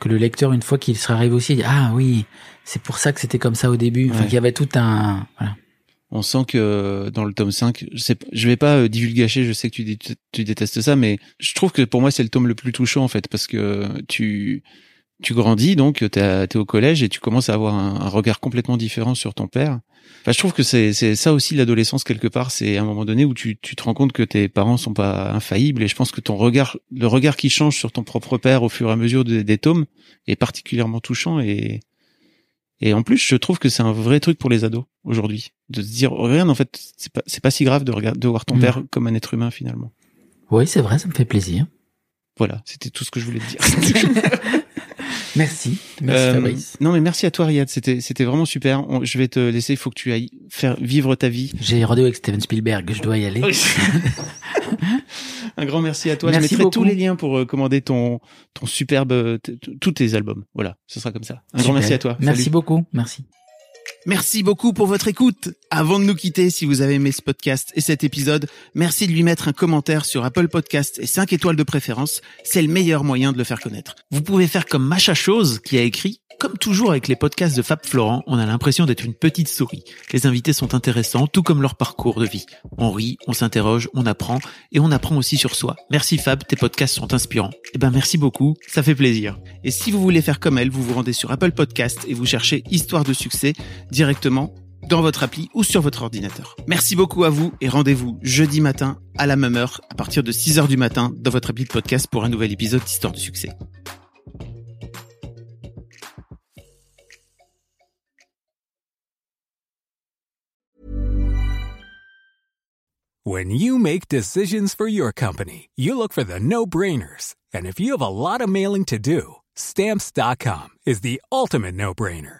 que le lecteur, une fois qu'il sera arrivé aussi, dit, ah oui, c'est pour ça que c'était comme ça au début. Enfin, qu'il y avait tout un, voilà.
On sent que dans le tome 5, je sais, je vais pas euh, divulgacher, je sais que tu, tu détestes ça, mais je trouve que pour moi c'est le tome le plus touchant en fait, parce que tu, tu grandis donc, tu es au collège et tu commences à avoir un, regard complètement différent sur ton père. Enfin, je trouve que c'est ça aussi l'adolescence quelque part. C'est un moment donné où tu, tu te rends compte que tes parents sont pas infaillibles et je pense que ton regard, le regard qui change sur ton propre père au fur et à mesure des, tomes est particulièrement touchant et et en plus je trouve que c'est un vrai truc pour les ados aujourd'hui de se dire regarde en fait c'est pas c'est pas si grave de regarder de voir ton mm. père comme un être humain finalement.
Oui c'est vrai ça me fait plaisir.
Voilà c'était tout ce que je voulais te dire.
Merci. Merci euh, Fabrice.
Non mais merci à toi Riyad, c'était c'était vraiment super. je vais te laisser, il faut que tu ailles faire vivre ta vie.
J'ai rendez-vous avec Steven Spielberg, je dois y aller.
Un grand merci à toi. je mettrai tous les liens pour euh, commander ton ton superbe tous tes albums. Voilà, ce sera comme ça. Un grand merci à toi.
Merci beaucoup. Merci.
Merci beaucoup pour votre écoute. Avant de nous quitter, si vous avez aimé ce podcast et cet épisode, merci de lui mettre un commentaire sur Apple Podcast et 5 étoiles de préférence. C'est le meilleur moyen de le faire connaître. Vous pouvez faire comme Macha Chose qui a écrit comme toujours avec les podcasts de Fab Florent, on a l'impression d'être une petite souris. Les invités sont intéressants, tout comme leur parcours de vie. On rit, on s'interroge, on apprend, et on apprend aussi sur soi. Merci Fab, tes podcasts sont inspirants. Eh ben merci beaucoup, ça fait plaisir. Et si vous voulez faire comme elle, vous vous rendez sur Apple Podcast et vous cherchez Histoire de succès directement dans votre appli ou sur votre ordinateur. Merci beaucoup à vous et rendez-vous jeudi matin à la même heure à partir de 6 heures du matin dans votre appli de podcast pour un nouvel épisode d'Histoire de succès.
When you make decisions for your company, you look for the no-brainers. And if you have a lot of mailing to do, stamps.com is the ultimate no-brainer.